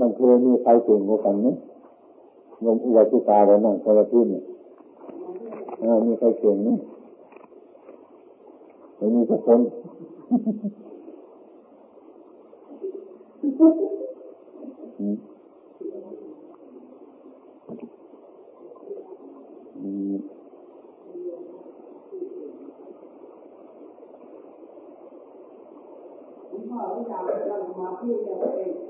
มันเคยมีใครเก่งกว่ากันไหมงมอุบาสิกาเรานั่งสมาธิเนี่ยมีใครเก่งไหมไม่มีสักคนอืมอืมพ่อที่เราเรามาที่เราเป็นเห็นอะไรอะไรอะไรนี้นะเก่งครั้งหนังแล้วไม่เห็นมันมีอะไรนี้เห็นไม่ช่าง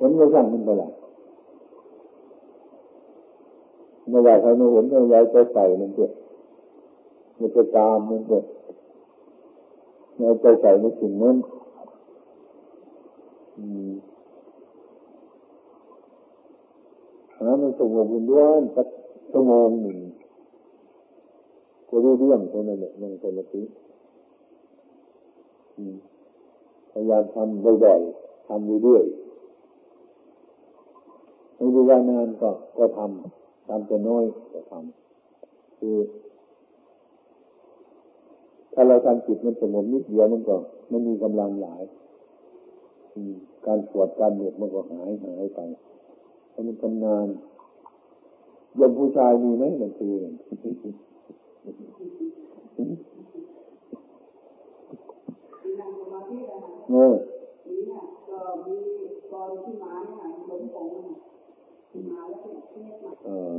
มันไปละไม่อยากให้ไม่เห็นไม่อยากใจใส่มันเกิดมันจะตามมันส่งนั้นหามันสงบด้วนสักชั่วโมงหนึ่งก็รู้เรื่องเท่านั้นแหละนั่งสมาธิพยายามทำบ่อยๆทำเรื่อยๆไม่รู้ว่านานก็ก็ทำทำแต่น้อยก็ทำคือ ถ้าเราทำจิตมันสงบนิดเดียวมันก็มันมีกำลังหลายการปวดการเหน็ดมันก็หายหายไป ถ้ามันทำนานยมผู้ชายมีไหมมันคือเออเออ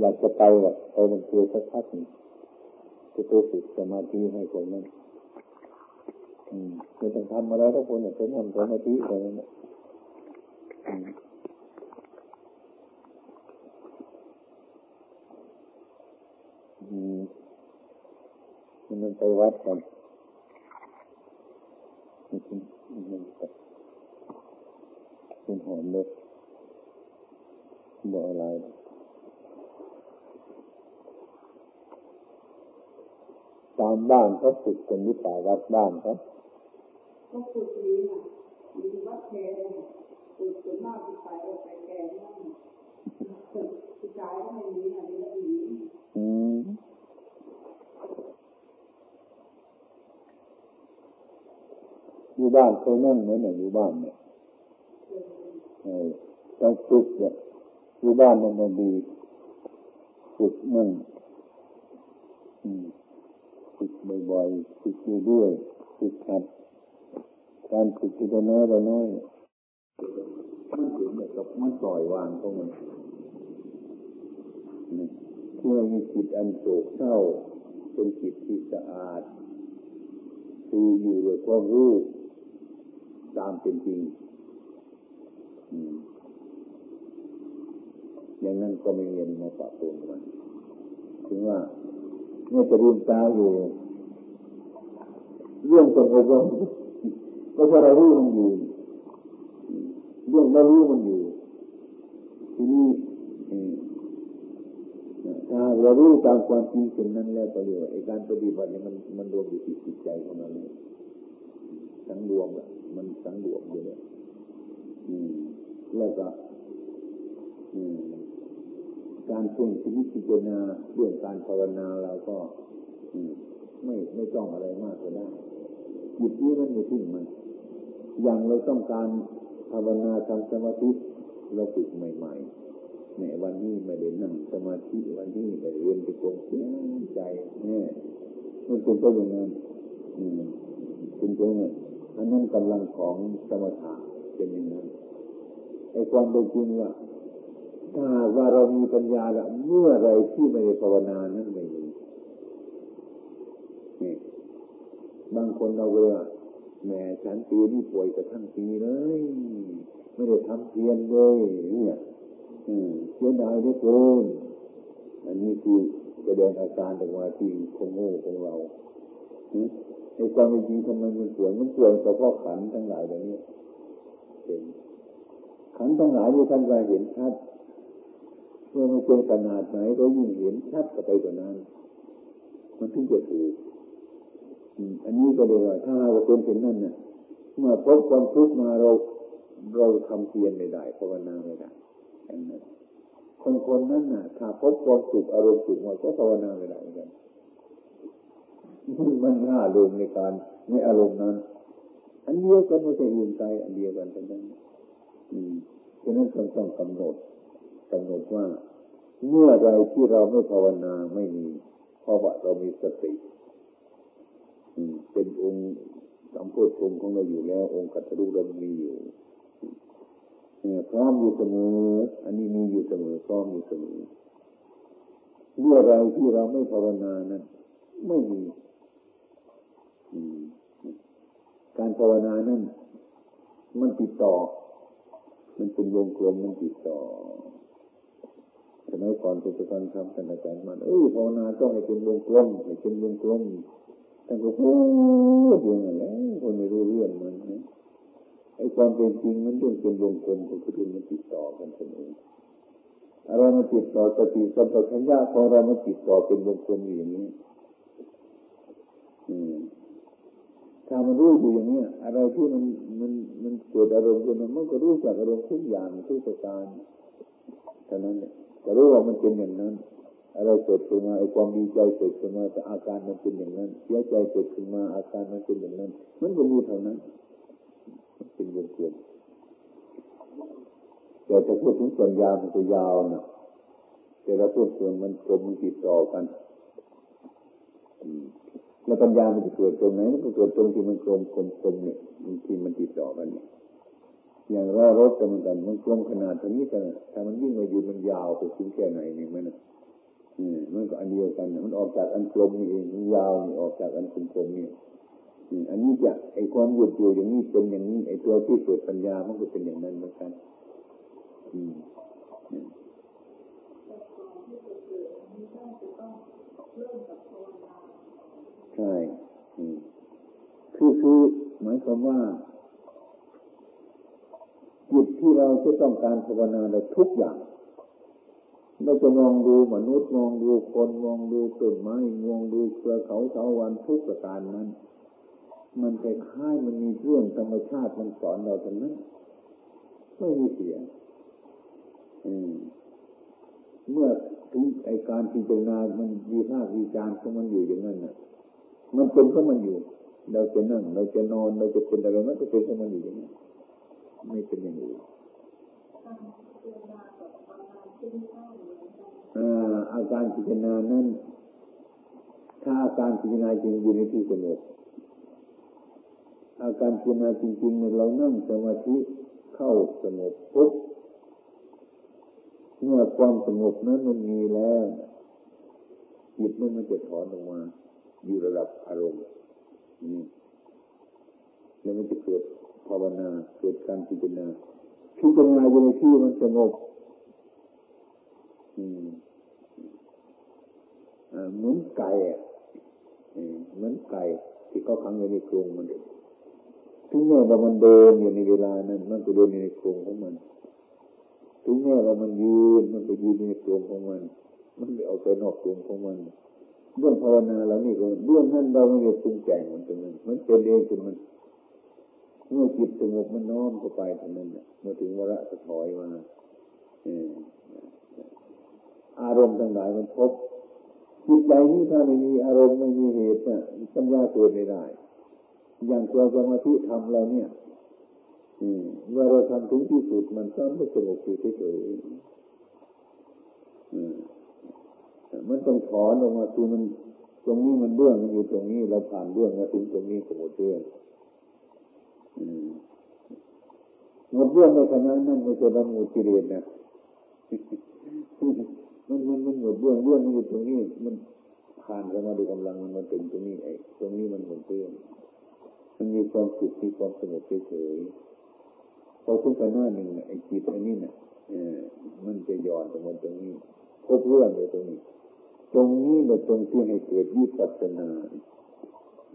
อยากจะไปแบบไปมันคือสักพักหนึ่งจะไปฝึกสมาธิให้คนนั้น ไม่ต้องทำอะไรทุกคนเนี่ยเป็นทำสมาธิอะไรเนั่นแหละมันไปวัดกันเป็นหอมเลยบอกอะไรตามบ้านเขาฝึกกันหรือเปาวัดบ้านเขา ก็ฝึกนี้นะมีวัดแคร์ฝึกส่วนมากไปไปแก่นั่นผู้ายก็ไม่มีนะมีแต่หญิงอืมอยู่บ้านเคยนั่งเหมือนอยู่บ้านเนี่ยต้องฝึกเนี่ยอยู่บ้านมันมันดีฝึกนั่งฝึกบ่อยๆฝึกเรื่อยฝึกหัด การฝึกทีละน้อยละน้อยมันถึงกับมันปล่อยวางของมันเพื่อให้จิตอันโศกเศร้า เป็นจิตที่สะอาดคืออยู่ด้วยความรู้ตามเป็นจริงอย่างนั้นก็ไม่เงียนมาปะปนมันถึงว่าเมื่อจะลืมตาอยู่เรื่องสงบลง ก็เพราะเรารู้มันอยู่เรื่องเรารู้มันอยู่ ทีนี้ถ้าเรารู้ตามความจริงเช่นนั้นแล้วก็เรียกว่าการปฏิบัติเนี่ยมันมันรวมอยู่ที่จิตใจของเราเลยสังรวมอะมันสังรวมอยู่เนี่ยแล้วก็การทุ่งชีวิตพิจารณาเรื่องการภาวนาเราก็ไม่ไม่ต้องอะไรมากก็ได้จิตนี้มันไม่ทิ้งมัน อย่างเราต้องการภาวนาทำสมาธิเราฝึกใหม่ๆในวันนี้ไม่ได้นั่งสมาธิวันนี้ไม่เรียนไปกงเสียใจแน่มันเป็นตัวอย่างนั้นเป็นตัวอย่างนั้นอันนั้นกำลังของสมถะเป็นอย่างนั้นไอ้ความเป็นจริงว่าถ้าว่าเรามีปัญญาละเมื่อไรที่ไม่ได้ภาวนานั้นไม่มีนี่บางคนเราเลย แม่ฉันปีนี้ป่วยกระทั่งปีเลย ไม่ได้ทำเพียรเลยเนี่ยเสียดายได้เกินอันนี้คือแสดงอาการออกมาที่คงโง่ของเราในความจริงทำไมมันป่วยมันป่วยเฉพาะขันทั้งหลายแบบนี้เห็นขันทั้งหลายที่ท่านก็เห็นชัดเมื่อมันเป็นขนาดไหนก็ยิ่งเห็นชัดกว่าไปกว่านั้น มันถึงจะถูก อันนี้ก็เรียกว่าถ้าเราเป็นเช่นนั้นเนี่ยเมื่อพบความทุกข์มาเราเราทำเพียรไม่ได้ภาวนาไม่ได้อย่างนั้นคนคนนั้นน่ะ ถ้าพบความสุขอารมณ์สุขมาก็ภาวนาไม่ได้เหมือนกันมันน่าลงในการในอารมณ์นั้น อันเดียวกันไม่ใช่อื่นใจอันเดียวกันทั้งนั้นอืมฉะนั้นต้องต้องกำหนดกำหนดว่า เมื่อไรที่เราไม่ภาวนาไม่มีเพราะว่าเรามีสติ เป็นองค์สัมโพธงของเราอยู่แล้ว องค์กัตรุเรามีอยู่พร้อมอยู่เสมอ อันนี้มีอยู่เสมอพร้อมอยู่เสมอเมื่องอะไรที่เราไม่ภาวนานั้นไม่มีการภาวนานั้นมันติดต่อ มันเป็นวงกลมมันติดต่อสมัยก่อนเป็นการทำกันอาจารย์มันเออภาวนาต้องให้เป็นวงกลมให้เป็นวงกลม ท่านก็พูดอย่างนั้นแหละคนไม่รู้เรื่องมันนะไอ้ความเป็นจริงมันเรื่องเป็นวงกลมก็คือมันติดต่อกันเสมออะไรมันติดต่อสติสัมปชัญญะของเรามันติดต่อเป็นวงกลมอย่างนี้ถ้ามันรู้อยู่อย่างนี้อะไรที่มันมันมันเกิดอารมณ์ขึ้นมันก็รู้จากอารมณ์ทุกอย่างทุกประการเท่านั้นเนี่ยก็รู้ว่ามันเป็นอย่างนั้น อะไรเกิดขึ้นมาไอ้ความดีใจเกิดขึ้นมาแต่อาการมันเป็นอย่างนั้นเสียใจเกิดขึ้นมาอาการมันเป็นอย่างนั้น มันก็มีเท่านั้นเป็นวงกลมแต่จะพูดถึงส่วนยาวมันก็ยาวนะแต่เราพูดส่วนมันกลมมันติดต่อกันแล้วปัญญามันจะเกิดตรงไหนมันก็เกิดตรงที่มันกลมกลมกลมเนี่ยบางทีมันติดต่อกันเนี่ยอย่างรอรถกันเหมือนกันมันกลมขนาดเท่านี้กันถ้ามันวิ่งมาอยู่มันยาวไปถึงแค่ไหนเนี่ยมัน มันก็อันเดียวกันมันออกจากอันกลมนี่เองยาวนี่ออกจากอันกลมกลมนี่อันนี้จะไอความหยุดอยู่อย่างนี้เป็นอย่างนี้ไอตัวที่เกิดปัญญามันก็เป็นอย่างนั้นเหมือนกันใช่คือคือหมายความว่าจิตที่เราจะต้องการภาวนาเราทุกอย่าง เราจะมองดูมนุษย์มองดูคนมองดูต้นไม้มองดูเครือเขาเถาวันทุกประการนั้น มันคล้ายๆมันมีเรื่องธรรมชาติมันสอนเราทั้งนั้นไม่มีเสียงเมื่อถึงไอการพิจารณามันวีภาควิจารณ์ของมันอยู่อย่างนั้นน่ะ มันเป็นของมันอยู่ เราจะนั่ง เราจะนอนเราจะเป็นอะไรมันก็เป็นของมันอยู่อย่างนั้นไม่เป็นอย่างอื่น อาการพิจารณานั้น ถ้าอาการพิจารณาจริงอยู่ในที่สงบอาการพิจารณาจริงๆเรานั่งสมาธิเข้าสงบปุ๊บเมื่อความสงบนั้นมันมีแล้วจิตนั้นมันจะถอนออกมา อยู่ระดับอารมณ์นี่แล้วมันจะเกิดภาวนาเกิดการพิจารณาพิจารณาอยู่ในที่มันสงบ เหมือนไก่เหมือนไก่ที่เขาขังอยู่ในกรงมันถึงแม้ว่ามันเดินอยู่ในเวลานั้น มันก็เดินในกรงของมันถึงแม้ว่ามันยืนมันก็ยืนในกรงของมัน มันไม่เอาไปนอกกรงของมันเรื่องภาวนาเรานี่ก็เรื่องนั้นเราไม่ได้ปรุงแต่งมันตรงนั้นมันเป็นเองจนมันเมื่อจิตสงบมันน้อมเข้าไปเท่านั้นเมื่อถึงวาระจะถอยมาอารมณ์ต่างๆมันพบ จิตใจนี้ถ้าไม่มีอารมณ์ไม่มีเหตุเนี่ยสัญญาเกิดไม่ได้ อย่างตัวสมาธิทำเราเนี่ยเมื่อเราทำถึงที่สุดมันก็ไม่สงบอยู่เฉยๆมันต้องถอนออกมาคือมัน ตรงนี้มันเรื่องมันอยู่ตรงนี้เราผ่านเรื่องมาถึงตรงนี้ก็หมดเรื่องหมดเรื่องในขณะนั้นไม่ใช่ละมูกิเลสนะ มันมันมันหมดเรื่องเรื่องมันอยู่ตรงนี้ มันผ่านเข้ามาด้วยกำลังมันมาถึงตรงนี้ไอ้ตรงนี้มันหมดเรื่องมันมีความสุขมีความสงบเฉยๆพอถึงขณะหนึ่งไอ้จิตอันนี้เนี่ยมันจะย้อนตรงมันตรงนี้พบเรื่องเลยตรงนี้ ตรงนี้เป็นตรงที่ให้เกิดวิปัสสนา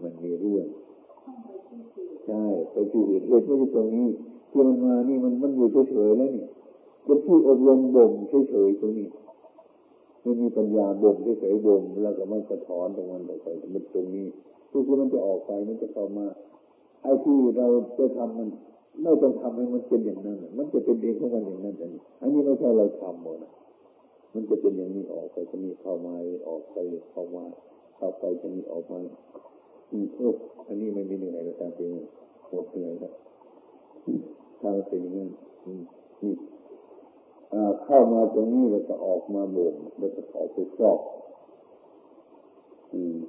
มันมีเรื่องใช่ไปที่เหตุเหตุไม่ใช่ตรงนี้ที่มันมานี่มันมันอยู่เฉยๆแล้วนี่เป็นที่อบรมบ่มเฉยๆตรงนี้ ไม่มีปัญญาบ่มเฉยบ่มแล้วก็มันสะท้อนตรงมันออกไปมันตรงนี้คือมันจะออกไปมันจะเข้ามาไอ้ที่เราจะทำมันไม่ต้องทำให้มันเป็นอย่างนั้นมันจะเป็นเองของมันอย่างนั้นอันนี้อันนี้ไม่ใช่เราทำหมดนะมันจะเป็นอย่างนี้ออกไปจะมีเข้ามาออกไปเข้ามาเข้าไปจะมีออกมาอืมโอ้อันนี้ไม่มีเหนื่อยแล้วการเป็นหมดเหนื่อยแล้วถ้าเป็นอย่างนั้นนี่ เข้ามาตรงนี้แล้วจะออกมาบ่มแล้วจะออกไปซอก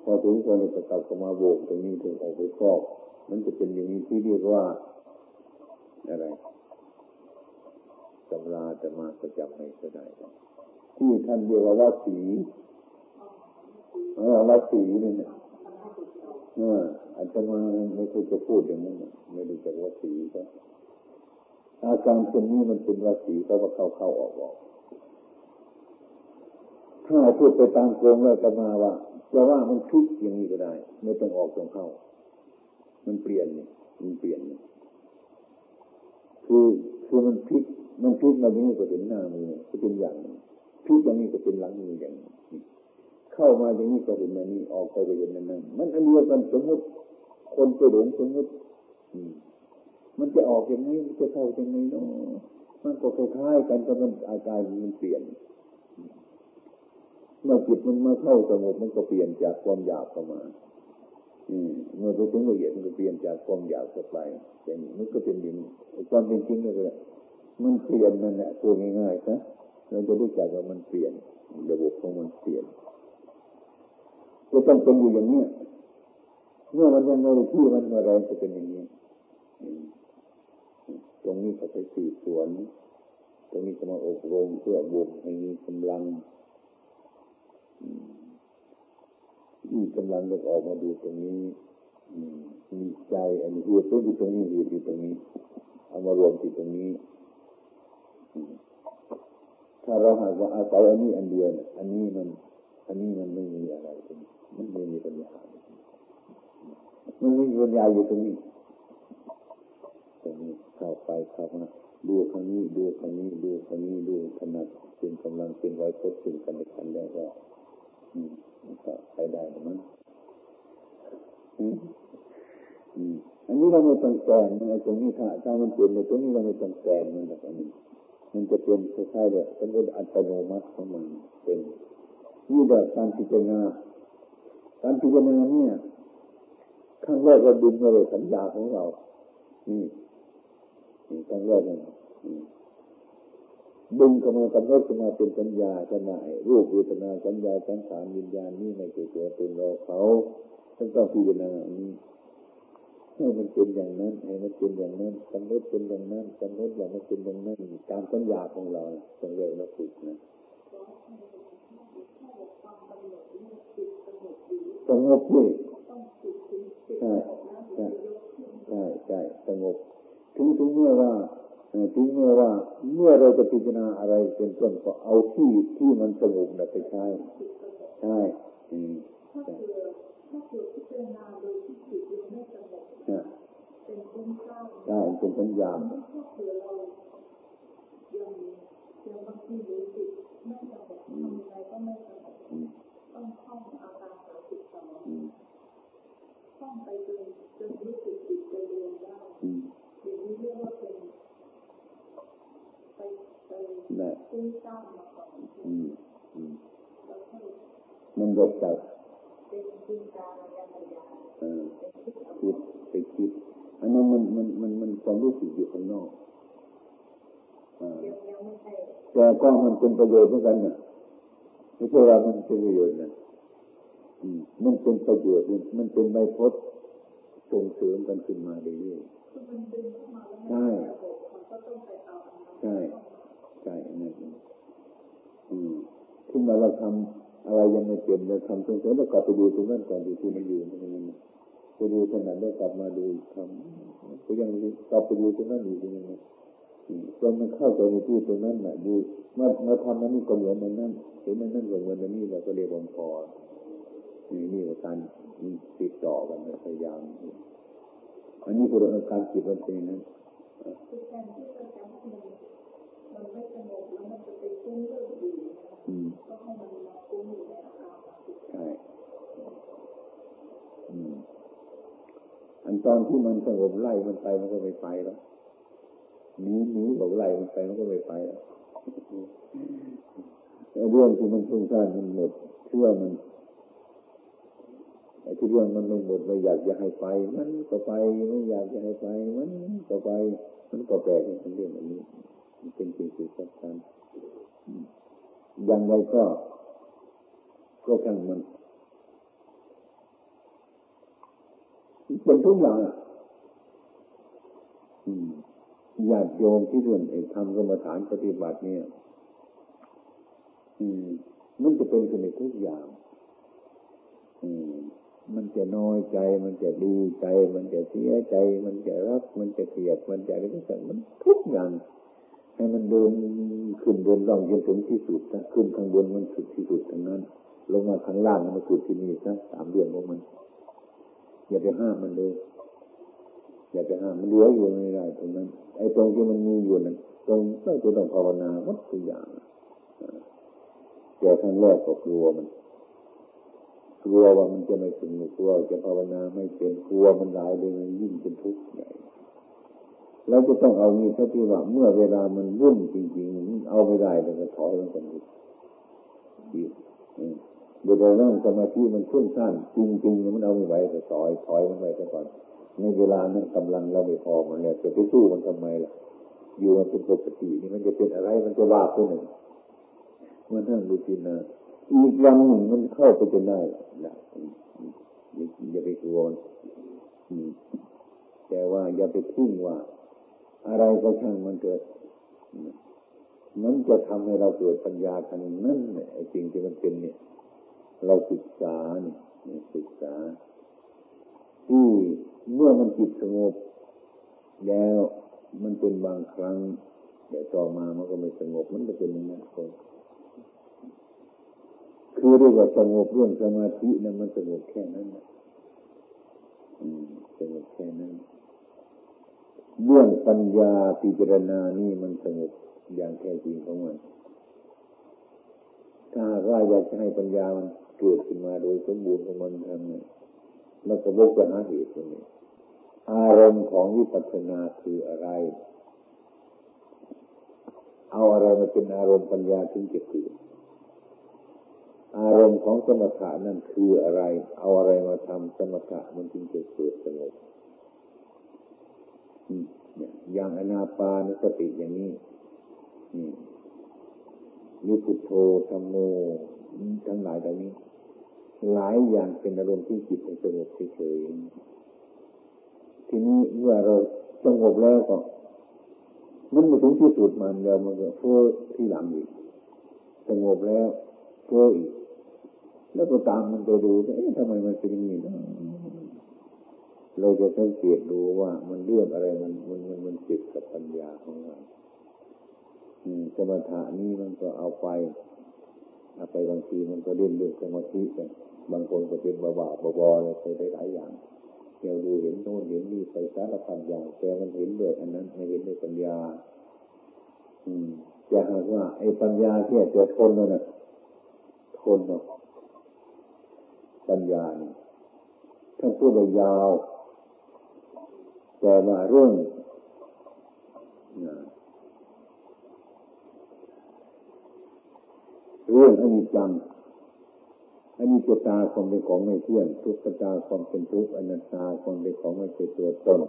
พอถึงคนจะกลับเข้ามาโบกตรงนี้ถึงออกไปซอกมันจะเป็นอย่างนี้ที่เรียกว่าอะไรตำราจะมาประจำไม่ก็ได้ที่ท่านเรียกว่าวัสีเออวัสีนี่เนี่ยเอออาจารย์มาไม่เคยจะพูดอย่างนั้นไม่รู้จักวัสีก็ อาการคนนี้มันเป็นวัสีเขาว่าเข้าเข้าออกออกถ้าพูดไปตามโกงแล้วจะมาว่าจะว่ามันคลิกอย่างนี้ก็ได้ ไม่ต้องออกตรงเข้า มันเปลี่ยนมันเปลี่ยนคือคือมันพลิกมันพลิกมาอย่างนี้ก็เป็นหน้ามือก็เป็นอย่างพลิกอย่างนี้ก็เป็นหลังมืออย่างเข้ามาอย่างนี้ก็เห็นอันนี้ออกไปก็เห็นอันนั้นมันอันเดียวกันสมมติคนไปหลงสมมติมั มันจะออกอย่างนี้มันจะเข้าอย่างนี้เนาะมันก็คล้ายๆกันแต่มันอาการมันเปลี่ยนเมื่อจิตมันมาเข้าสงบมันก็เปลี่ยนจากความหยาบเข้ามาเมื่อไปถึงละเอียดมันก็เปลี่ยนจากความหยาบเข้าไปอย่างนี้มันก็เป็นอย่างความเป็นจริงก็คือมันเปลี่ยนนั่นแหละตัวง่ายๆนะเราจะรู้จักว่ามันเปลี่ยนระบบของมันเปลี่ยนจะต้องเป็นอยู่อย่างนี้เมื่อมันยังไม่ที่มันมาแรงจะเป็นอย่างนี้ ตรงนี้เขาไปสืบสวน ตรงนี้ก็มาอบรมเพื่อบ่มให้มีกำลังมีกำลังก็ออกมาดูตรงนี้มีใจอันเหตุต้นอยู่ตรงนี้เหตุอยู่ตรงนี้เอามารวมที่ตรงนี้ถ้าเราหากว่าอาศัยอันนี้อันเดียวอันนี้มัน อันนี้มันไม่มีอะไรตรงนี้มันไม่มีปัญญามันไม่มีปัญญาอยู่ตรงนี้ ตรงนี้เข้าไปเข้ามาดูครั้งนี้ดูครั้งนี้ดูครั้งนี้ดูถนัดเป็นกำลังเป็นร้พดเป็นกันในขันได้ก็ก็ไปได้มั้งอันนี้เราไม่ต้องแกงนะตรงนี้ถ้าถ้ามันเปลี่ยนในตรงนี้เราไม่ต้องแกงมันแบบนี้มันจะเป็นคล้ายๆเลยเป็นอัตโนมัติของมันเป็นนี่แบบการพิจารณาการพิจารณาเนี่ยขั้งแรกเราดึงมาเลยสัญญาของเรา นี่ ขั้งแรกนี่ดึงเข้ามากำหนดขึ้นมาเป็นสัญญาขณะรูปเวทนาสัญญาสังขารวิญญาณนี่ไม่เกี่ยวกับตัวเราเขาต้องต้องพิจารณานี้ให้มันเป็นอย่างนั้นให้มันเป็นอย่างนั้นกำหนดเป็นอย่างนั้นกำหนดอย่างมันเป็นอย่างนั้นตามสัญญาของเราต้องเรียกว่าฝึกนะสงบด้วยใช่ใช่ใช่สงบ ถึงถึงเมื่อว่าถึงเมื่อว่า เมื่อเราจะพิจารณาอะไรเป็นต้นก็เอาที่ที่มันสงบนะไปใช้ใช่อืมใช่ถ้าเกิดพิจารณาโดยที่จิตยังไม่สงบเป็นคุ้มค่าใช่เป็นสัญญาถ้าเกิดเรายังยังบางทีรู้สึกไม่สงบทำอะไรก็ไม่สงบต้องท่องอาการสามสิบสองท่องไปจนจนรู้สึกจิตไปเรียนได้ นี้เรียกว่าเป็นไปไปคุ้มค่ามาก่อนมันหยดจากคิดไปคิด อันนั้นมันมันมันมันความรู้สึกอยู่ข้างนอกแต่ก็มันเป็นประโยชน์เหมือนกันนี่ยไม่ใช่ว่ามันเป็นประโยชน์นะมันเป็นประโยชน์มันเป็นใบพดส่งเสริมกันขึ้นมาเรื่อยๆ ใช่ใช่ใช่นั่นอืมขึ้นมาเราทำอะไรยังไม่เปลี่ยนเราทำตรงนี้แล้วกลับไปดูตรงนั้นก่อนดูที่ไม่อยู่ตรงนั้นไปดูขนาดได้กลับมาดูทำก็ยังกลับไปดูตรงนั้นอยู่ตรงนั้นจนมันเข้าใจในที่ตรงนั้นน่ะดูมื่อเมื่อทำนั้นนี่ก็เหมือนนั้นนั่นเห็นนั้นนั่นก็เหมือนนั้นนี่เราก็เรียกว่าพอนี่นี่ว่าการติดต่อกันพยายาม อันนี้คือการจิตมันเป็นนั้นอันไม่สงบแล้วมันจะไปคุ้มเรื่องดีก็ให้มันมาคุ้มอยู่ในอาการใช่อันตอนที่มันสงบไล่มันไปมันก็ไม่ไปแล้วหนีหนีบอกไล่มันไปมันก็ไม่ไปแล้วเรื่องที่มันฟุ้งซ่านมันหมดเชื่อมัน ไอ้ที่เรื่องมันไม่หมดไม่อยากจะให้ไป มันก็ไปไม่อยากจะให้ไป มันก็ไป มันก็แปลกเป็นเรื่องอันนี้มันเป็นสิ่งที่สำคัญยังไงก็ ก็ช่างมันเป็นทุกอย่างญาติโยมที่ร่วมทำกรรมฐานปฏิบัติเนี่ยมันจะเป็นขึ้นในทุกอย่าง อืม มันจะน้อยใจ มันจะดีใจ มันจะเสียใจ มันจะรัก มันจะเกลียด มันจะอะไรก็ตามมันทุกอย่าง ให้มันเดินขึ้นเดินล่องจนถึงที่สุดนะขึ้นข้างบนมันสุดที่สุดทั้งนั้น ลงมาข้างล่างมันสุดที่นี่นะสามเดือนของมัน อย่าไปห้ามมันเลย อย่าไปห้ามมันเหลืออยู่ไม่ได้ตรงนั้น ไอ้ตรงที่มันมีอยู่นั้นตรงต้องต้องภาวนาหมดทุกอย่างแต่ครั้งแรกก็กลัวมัน กลัวว่ามันจะไม่สนุกลัวจะภาวนาไม่เป็นกลัวมันหลายเลยมันยิ่งเป็นทุกข์ใหญ่เราจะต้องเอางี้ถ้าที่ว่าเมื่อเวลามันวุ่นจริงๆเอาไม่ได้เราก็ถอยลงกันดีเดี๋ยวเรานั่งสมาธิมันชุ่มสั้นจริงๆมันเอาไม่ไหวก็ถอยถอยมันไปก่อนในเวลานั้นกำลังเราไม่พอมันเนี่ยจะไปสู้มันทำไมล่ะ อยู่มันเป็นปกตินี่มันจะเป็นอะไรมันจะว่าขึ้นหนึ่งมันนั่งดูจินา อีกวันหนึ่งมันเข้าไปจนได้นะอย่าไปกลัวแต่ว่าอย่าไปทิ้งว่า อะไรก็ช่างมันเกิดมันจะทำให้เราเกิดปัญญาทันนั้นไอ้สิ่งที่มันเป็นเนี่ย เราศึกษาเนี่ยศึกษาที่เมื่อมันจิตสงบ แล้วมันเป็นบางครั้งแต่ต่อมามันก็ไม่สงบมันจะเป็นอย่างนั้นคน คือเรียกว่าสงบเรื่องสมาธินะมันสงบแค่นั้นนะสงบแค่นั้นเรื่องปัญญาพิจารณานี่มันสงบอย่างแท้จริงของมัน ถ้าว่าอยากจะให้ปัญญามันเกิดขึ้นมาโดยสมบูรณ์ของมันทำไงแล้วก็บอกจะหาเหตุตรงนี้อารมณ์ของวิปัสสนาคืออะไร เอาอะไรมาเป็นอารมณ์ปัญญาถึงจะเกิด อารมณ์ของสมถะนั่นคืออะไร เอาอะไรมาทำสมถะมันจึงจะเกิดสงบอย่างอนาปานสติอย่างนี้นี่พุทโธธรรมโมทั้งหลายเหล่านี้ หลายอย่างเป็นอารมณ์ที่จิตสงบเฉยๆทีนี้เมื่อเราสงบแล้วก็มันมาถึงที่สุดมันเดียวมันก็เฟ้อที่หลังอีกสงบแล้วเฟ้ออีก แล้วก็ตามมันไปดูเอ๊ะทำไมมันเป็นอย่างนี้นะเราจะสังเกตดูว่ามันเรื่องอะไรมันมันมันมันติดกับปัญญาของเราสมถะนี้มันก็เอาไปเอาไปบางทีมันก็เล่นเรื่องสมาธิกันบางคนก็เป็นบาบาบอๆไปได้หลายอย่างเราดูเห็นโน่นเห็นนี่ไปสารพัดอย่างแต่มันเห็นด้วยอันนั้นไม่เห็นด้วยปัญญา อืมจะหากว่าไอ้ปัญญาที่จะทนแล้วนะทนเนาะ ปัญญาท่านพูดยาวแต่ว่าเรื่องเรื่องอนิจจังอนิจจตาความเป็นของไม่เที่ยงทุกขตาความเป็นทุกข์อนัตตาความเป็นของไม่เป็นตัวตน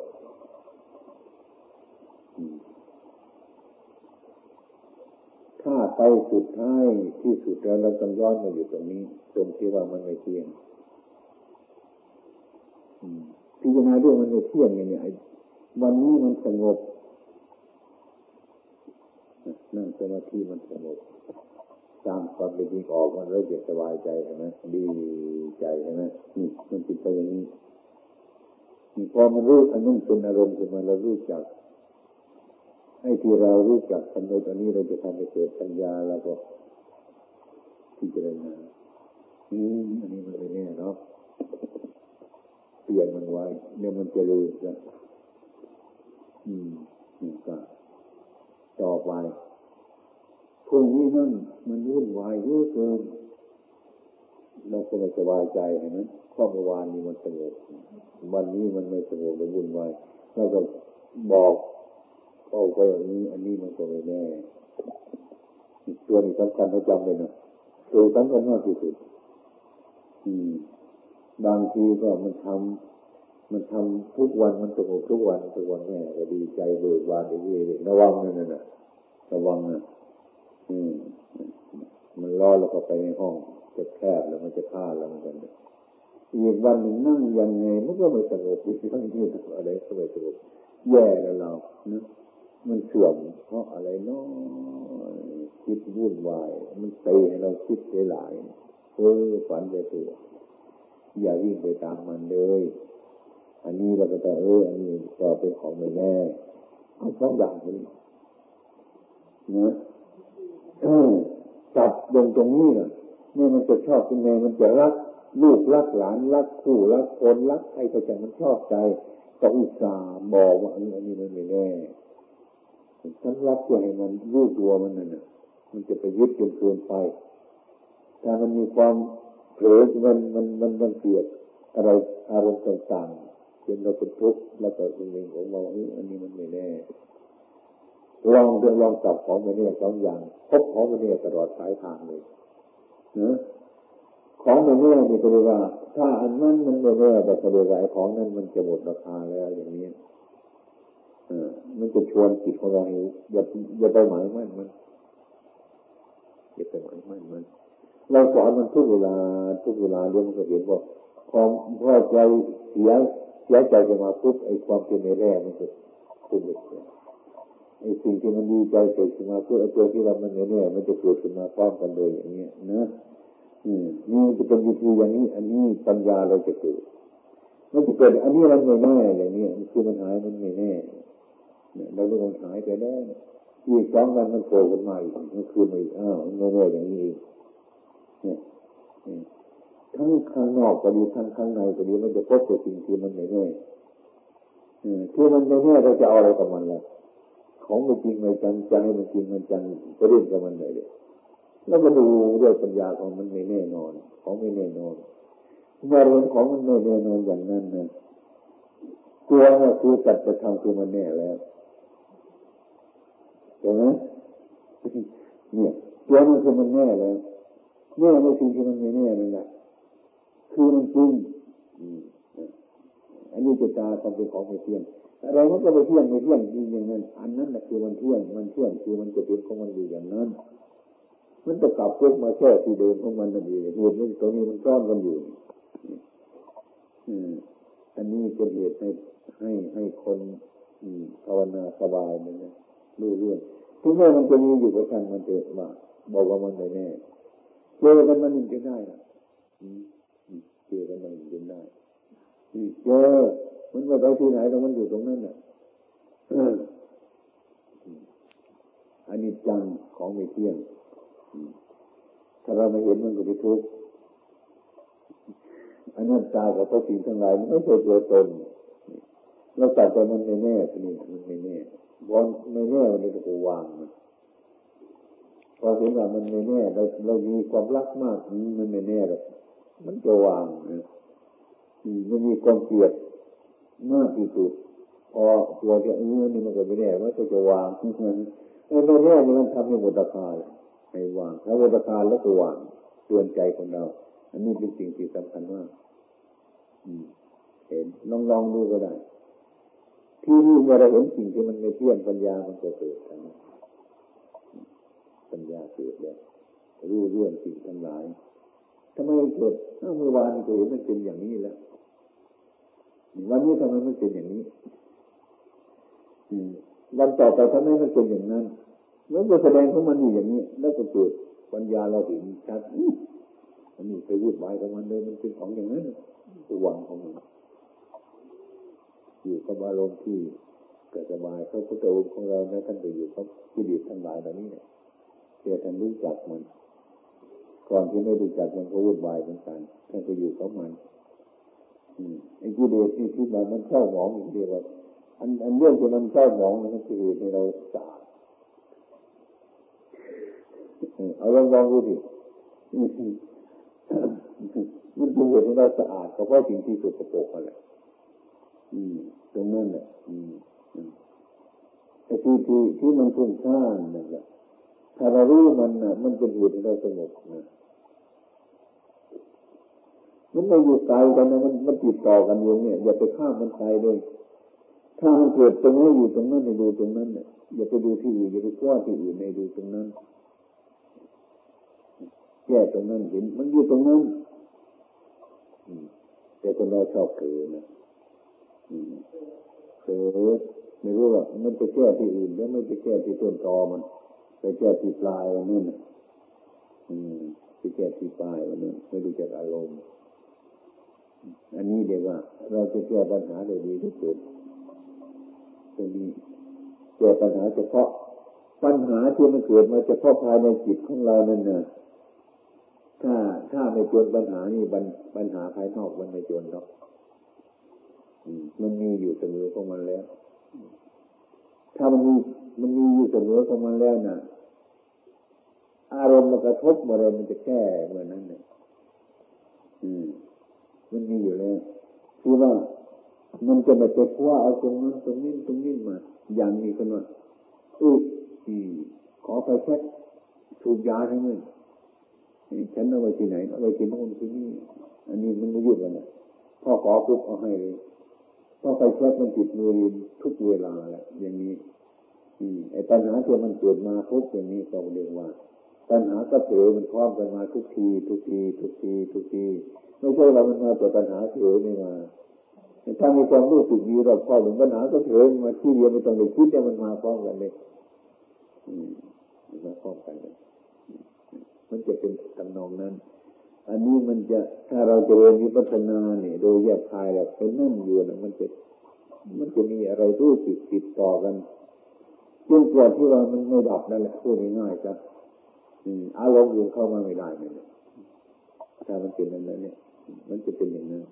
ถ้าไปสุดท้ายที่สุดแล้วเราต้องย้อนมาอยู่ตรงนี้ ตรงที่ว่ามันไม่เที่ยงพิจารณาเรื่องมันไม่เที่ยงเนี่ยวันนี้มันสงบนั่งสมาธิมันสงบตามความเป็นจริงออกมันแล้วจะสบายใจใช่ไหมดีใจใช่ไหมนี่มันติดไปอย่างนี้พอมันรู้อันนั้นเป็นอารมณ์ขึ้นมาเรารู้จัก ให้ที่เรารู้จักกำหนดอันนี้เราจะทำให้เกิดปัญญาแล้วก็พิจารณาอืมอันนี้มันเป็นแน่เนาะเปลี่ยนมันไว้เนี่ยมันจะรู้จะอืมนี่ก็ต่อไปพวกนี้นั่นมันวุ่นวายเยอะเกินเราก็ไม่สบายใจเห็นไหมข้อเมื่อวานนี้มันสงบวันนี้มันไม่สงบมันวุ่นวายเราก็บอก เข้าไปอย่างนี้ อันนี้มันก็ไม่แน่ตัวนี้สำคัญเราจำเลยนะตัวสำคัญมากที่สุดบางทีก็มันทำมันทำทุกวันมันสงบทุกวันทุกวันแม่ก็ดีใจเบิกบานอย่างนี้ระวังนั่นน่ะระวังนะอืมมันรอแล้วก็ไปในห้องจะแคบแล้วมันจะฆ่าแล้วมันกันอีกวันหนึ่งนั่งยังไงมันก็ไม่สงบอีกทั้งที่อะไรก็ไม่สงบแย่แล้วเรานะ มันเสื่อมเพราะอะไรเนาะคิดวุ่นวาย มันเตะให้เราคิดหลายเออฝันไปตัวอย่าวิ่งไปตามมันเลย อันนี้เราก็จะเออ อันนี้ก็เป็นของไม่แน่เอาสองอย่างนี้นะจับลงตรงนี้นะเนี่ยมันจะชอบยังไงมันจะรักลูกรักหลานรักคู่รักคนรักใครก็จะมันชอบใจก็อุตส่าห์บอกว่าอันนี้มันไม่แน่ ฉันรักตัวให้มันรู้ตัวมันนั่นน่ะมันจะไปยึดจนเกินไปถ้ามันมีความเผลอมันมันมันมันเกียดอะไรอารมณ์ต่างๆจนเราเป็นทุกข์แล้วก็เองของเราเอออันนี้มันไม่แน่ลองเดินลองจับของมันเนี่ยสองอย่างพบของมันเนี่ยตลอดสายทางเลยเนะของมันเนี่ยมีตัวว่า ถ้าอันนั้นมันไม่แน่แต่ตัวว่าของนั้นมันจะหมดราคาแล้วอย่างนี้ มันจะชวนจิตของเราอย่าอย่าไปหมายมั่นมันอย่าไปหมายมั่นมันเราสอนมันทุกเวลาทุกเวลาเรื่องมันก็เห็นว่าความพอใจเสียเสียใจจะมาปุ๊บไอ้ความเป็นในแร่มันจะคุณเลยไอ้สิ่งที่มันดีใจเกิดขึ้นมาเพื่อไอ้ตัวที่เรามันแน่ๆมันจะเกิดขึ้นมาพร้อมกันเลยอย่างเงี้ยนะอืมนี่จะเป็นวิธีอย่างนี้ อันนี้ปัญญาเราจะเกิดมันจะเกิดอันนี้มันไม่แน่อย่างนี้คือมันหายมันไม่แน่ เนี่ยเราเมันหายไปแล้วอีกสองวันมันโผล่ขึ้นมาอีกมันคือไม่อ้าวไม่แน่อย่างนี้เนี่ยทั้งข้างนอกก็ดีทั้งข้างในก็ดีมันจะพบแต่สิ่งที่มันไม่แน่ที่มันไม่แน่เราจะเอาอะไรกับมันล่ะของมันจริงไม่จังใจมันจริงมันจังจะเรื่องกับมันไหนเลยแล้วมาดูด้วยปัญญาของมันไม่แน่นอน ของไม่แน่นอนเมื่อเรื่องของมันไม่แน่นอนอย่างนั้นนะตัวนี่คือจัดจะทำคือมันแน่แล้ว เห็นไหมเนี่ยตัวนี้คือมันแน่แล้วแน่ไม่จริงที่มันไม่แน่นั่นแหละคือมันจริงอันนี้จะตาทำเป็นของไม่เที่ยงอะไรมันก็ไม่เที่ยงไม่เที่ยงจริงอย่างนั้น อันนั้นแหละคือมันเที่ยงมันเที่ยงคือมันจะเป็นของมันอยู่อย่างนั้น มันจะกลับพวกมาแค่ที่เดิมของมันนั่นเองเหตุนี้ตรงนี้มันซ่อนกันอยู่อันนี้เป็นเหตุให้ให้ให้คนภาวนาสบายเลยนะ เรื่องทุกเมื่มันจะมีอยู่กับท่านมันเถอะว่าบอกว่ามันไม่แน่เจอกันมันยังจะได้นะเจอกันมันยังจะได้เจอมันไม่ไปที่ไหนตรงมันอยู่ตรงนั้นน่ะอันนี้จังของไม่เที่ยงถ้าเราไม่เห็นมันก็จะทุกข์อันนั้นตากับพระสิ่งทั้งหลายมันไม่ใช่ตัวตนเราตัดแต่มันไม่แน่ทีนี้มันไม่แน่ บอลไม่แน่มันจะวางมันพอเห็นว่ามันไม่แน่เราเรามีความรักมากมันไม่แน่หรอกมันจะวางนะมันมีความเกลียดมากที่สุดพอตัวที่เออนี่มันก็ไม่แน่ว่าจะจะวางไอ้ไม่แน่นี่มันทำให้หมดราคาให้วางถ้าหมดราคาแล้วก็วางเตือนใจของเรา อันนี้เป็นสิ่งที่สำคัญมากเห็นลองลองดูก็ได้ ที่นี่เมื่อเราเห็นสิ่งที่มันไม่เที่ยงปัญญามันจะเกิดนะปัญญาเกิดแล้วรู้เรื่องสิ่งทั้งหลายทำไมเกิดเมื่อวานเกิดมันเป็นอย่างนี้แล้ววันนี้ทำไมมันเป็นอย่างนี้วันต่อไปทำไมมันเป็นอย่างนั้นแล้วก็แสดงของมันอยู่อย่างนี้ แล้วก็เกิดปัญญาเราเห็นชัดอันนี้ไปวุ่นวายกับมันเลยมันเป็นของอย่างนั้นตัววังของมัน อยู่กับอารมณ์ที่เกิดสบายเขาพุทธองค์ของเรานะท่านไปอยู่กับกิเลสทั้งหลายเหล่านี้เนี่ยเพื่อท่านรู้จักมัน ก่อนที่ไม่รู้จักมันก็วุ่นวายเหมือนกันท่านก็อยู่กับมันไอ้กิเลสที่ที่มันมันเศร้าหมองอย่างเดียวว่าอันอันเรื่องที่มันเศร้าหมองมันคือเหตุให้เราสาเอาลองลองดูดิมันเป็นเหตุให้เราสะอาดก็เพราะสิ่งที่สุดสปรกอะไร ตรงนั้นแหละไอ้ที่ที่ที่มันทุ่งท่านนั่นแหละถ้าเรารู้มันนะมันเป็นเหตุให้เราสงบนะมันไม่อยู่ไกลกันนะมันมันติดต่อกันอย่างเนี้ยอย่าไปข้ามมันไกลเลย ถ้ามันเกิดตรงนี้อยู่ตรงนั้นในดูตรงนั้นเนี่ยอย่าไปดูที่อื่นอย่าไปกว้าที่อื่นในดูตรงนั้นแก้ตรงนั้นเห็นมันอยู่ตรงนั้นแต่คนเราชอบเผลอนะ เผลอไม่รู้ว่ามันไปแก้ที่อื่นแล้วไม่ไปแก้ที่ต้นตอมัน ไปแก้ที่ปลายวันนั้นอืมไปแก้ที่ปลายวันนั้นไม่รู้จักอารมณ์อันนี้เดี๋ยวว่า เราจะแก้ปัญหาได้ดีที่สุดตรงนี้แก้ปัญหาเฉพาะปัญหาที่มันเกิดมาเฉพาะภายในจิตของเรานั่นน่ะถ้าถ้าไม่จนปัญหานี่ปัญหาภายนอกมันไม่จนหรอก มันมีอยู่เสมอของมันแล้ว ถ้ามันมีมันมีอยู่เสมอของมันแล้วน่ะ อารมณ์มันกระทบอะไรมันจะแก้เหมือนนั้นเนี่ยอืม มันมีอยู่แล้วคือว่ามันจะไม่ไปคว้าเอาตรงนั้นตรงนี้ตรงนี้มา อย่างนี้กันว่าอุ้ยขอไปแค่ถูกยาทั้งนั้นฉันเอาไว้ที่ไหนเอาไว้ที่โน่นที่นี่ อันนี้มันไม่ยุ่งกันนะพ่อขอปุ๊บเอาให้เลย พ่อไปแค่มันติดมือทุกเวลาแหละอย่างนี้อืมไอ้ปัญหาที่มันเกิดมาทุกอย่างนี้ก็เรียกว่าปัญหาก็เผยมันพร้อมกันมาทุกที ทุกที ทุกที ทุกที ไม่ใช่ว่ามันมาแต่ปัญหาเฉยไม่มาถ้ามีความรู้สึกดีเราพอถึงปัญหาก็เฉยมาที่เดียวไม่ต้องไปคิดเนี่มันมาพร้อมกันเลยอืมมาพร้อมกันเลยมันจะเป็นทำนองนั้น อันนี้มันจะถ้าเราจะเรียนวิปัสสนาเนี่ย โดยแยกคายแบบเป็นนั่งอยู่นะมันจะมันจะมีอะไรรู้สึกติดต่อกันจนกว่าที่เรามันไม่ดับนั่นแหละพูดง่ายๆจ้ะอารมณ์อื่นเข้ามาไม่ได้เนี่ยถ้ามันเป็นอย่างนั้นเนี่ย มันจะเป็นอย่างนั้น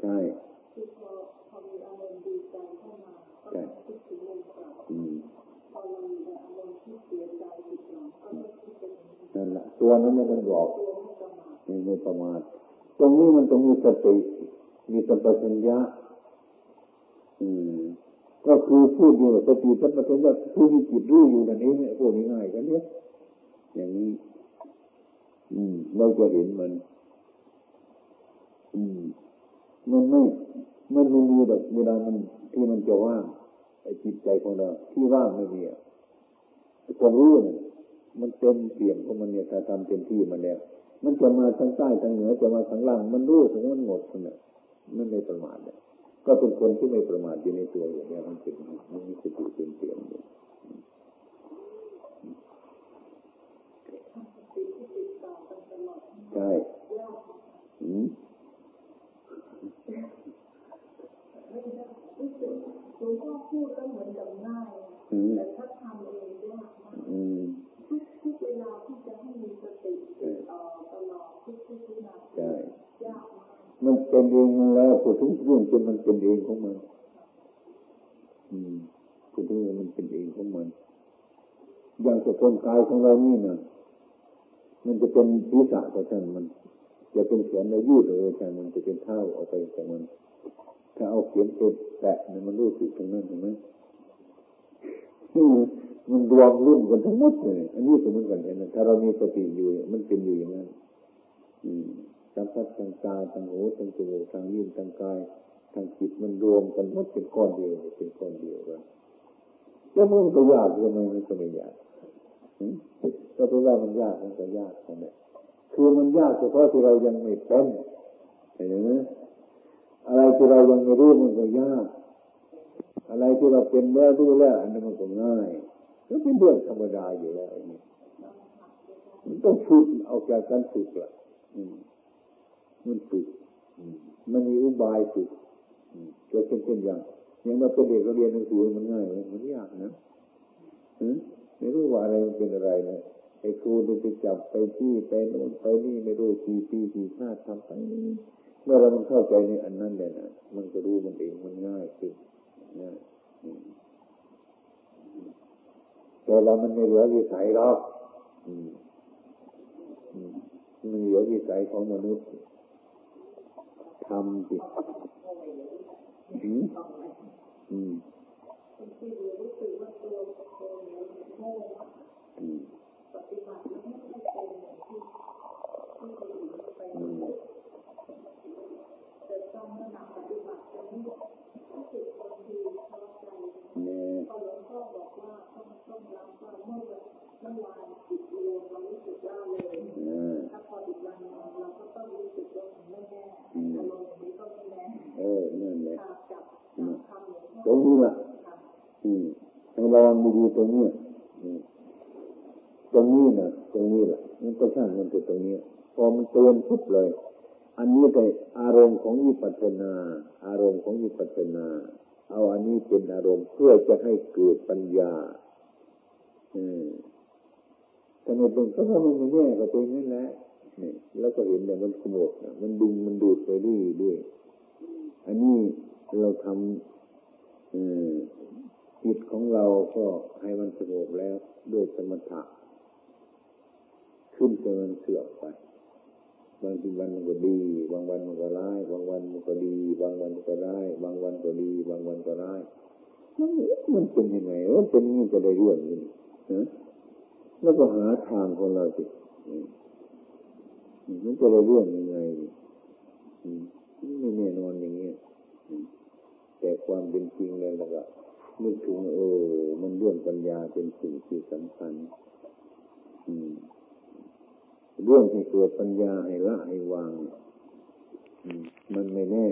ใช่ใช่ นั่นแหละตัวนั้นเนี่ยมันหลอกไม่ประมาทตรงนี้มันต้องมีสติ มีสัมปชัญญะอืมก็คือพูดอยู่สติสัมปชัญญะผู้มีจิตรู้อยู่นั่นเองพูดง่ายๆกันเนี่ยอย่างนี้ อืมเราจะเห็นมัน อืมมันไม่มันไม่มีแบบเวลามันที่มันจะว่าง จิตใจของเราที่ว่างไม่มีความรู้เนี่ยมันเต็มเปี่ยมของมันเนี่ยถ้าทำเต็มที่มันแล้วมันจะมาทางใต้ทางเหนือจะมาทางล่าง มันรู้ถึงมันหมดเนี่ยมันไม่ประมาทเลยก็เป็นคนที่ไม่ประมาทอยู่ในตัวอย่างนี้มันเป็นมันมีสติเต็มเปี่ยมอยู่ใช่ อืมหลวง พ่อพูดก็เหมือนกับง่ายแต่ถ้าทำเองยากมากทุกทุกเวลาที่จะให้มีสติต่อตลอดทุกทุกวินาทียากมากมันเป็นเองมันแล้วพูดถึงเรื่องจนมันเป็นเองของมันอืมพูดถึงมันเป็นเองของมันอย่างสกุลกายของเรานี่นะมันจะเป็นศีรษะก็ช่างมัน จะเป็นแขนแล้วยืดเลยช่างมันจะเป็นเท้าออกไปแต่มัน ถ้าเอาเขียนเป็นแปะเนี่ยมันรู้สึกตรงนั้นเห็นไหมมันรวมรุ่นกันทั้งหมดเลย อันนี้ก็เหมือนกันเห็นไหมถ้าเรามีสติอยู่มันเป็นอยู่อย่างนั้นสัมผัสทางตาทางหูทางจมูกทางยิ้มทางกาย ทางจิตมันรวมกันหมดเป็นก้อนเดียวเป็นก้อนเดียวกันแล้วมันก็ยากทำไมมันก็ไม่ยากก็เพราะว่ามันยากมันก็ยากนั่นแหละคือมันยากเฉพาะที่เรายังไม่เป็นเห็นไหม อะไรที่เรายังไม่รู้มันก็ยาก อะไรที่เราเป็นแล้วรู้แล้วอันนั้นมันก็ง่าย ก็เป็นเรื่องธรรมดาอยู่แล้วอันนี้มันต้องฝึกเอาจากการฝึกละมันฝึกมันมีอุบายฝึกก็เช่นเช่นอย่างยังมาเป็นเด็กเราเรียนหนังสือมันง่ายมันยากนะไม่รู้ว่าอะไรมันเป็นอะไรนะไอ้ครูมันไปจับไปที่ไปโน่นไปนี่ไม่รู้กี่ปีกี่ชาติทำไป เมื่อเรามันเข้าใจในอันนั้นเลยนะมันก็รู้มันเองมันง่ายขึ้นนะแต่เรามันไม่เหลือวิสัยหรอกมันเหลือวิสัยของมนุษย์ทำสิอืมอืมปฏิบัติไม่เป็นอย่างที่ที่คนอื่นไปแต่ตอนระดับปฏิบัติจะไม่ นจิตรวมเรารู้สึกว่าเลยถ้าพออีกวันเราก็ต้องรู้สึกว่าไม่แน่อารมณ์นี้ก็ไม่แน่เออนั่นแหละจับจับคำตรงนี้แหละอืมให้ระวังดีๆตรงนี้ตรงนี้นะตรงนี้แหละมันก็ช่างมันจะตรงนี้ พอมันเตือนทุบเลย อันนี้แต่อารมณ์ของวิปัสสนา อารมณ์ของวิปัสสนา เอาอันนี้เป็นอารมณ์เพื่อจะให้เกิดปัญญาอืมแต่ในเป็นก็เพราะมันไม่แน่ก็เป็นนั่นแหละนี่แล้วก็เห็นเนี่มันขโมกมันดึงมันดูดไปเรื่อยด้วยอันนี้เราทำจิตของเราก็ให้มันสงบแล้วด้วยสมถะขึ้นจนมันเสื่อมไป บางทีวันมันก็ดี บางวันมันก็ร้าย บางวันมันก็ดี บางวันก็ร้าย บางวันก็ดี บางวันก็ร้ายมันเป็นยังไงมันเป็นนี่จะได้เรื่องนี่นะแล้วก็หาทางของเราสิมันจะได้เรื่องยังไงไม่แน่นอนอย่างเงี้ยแต่ความเป็นจริงแล้วก็นึกถึงเออ มันเรื่องปัญญาเป็นสิ่งที่สำคัญ อืม เรื่องให้เกิดปัญญาให้ละให้วางมันไม่แน่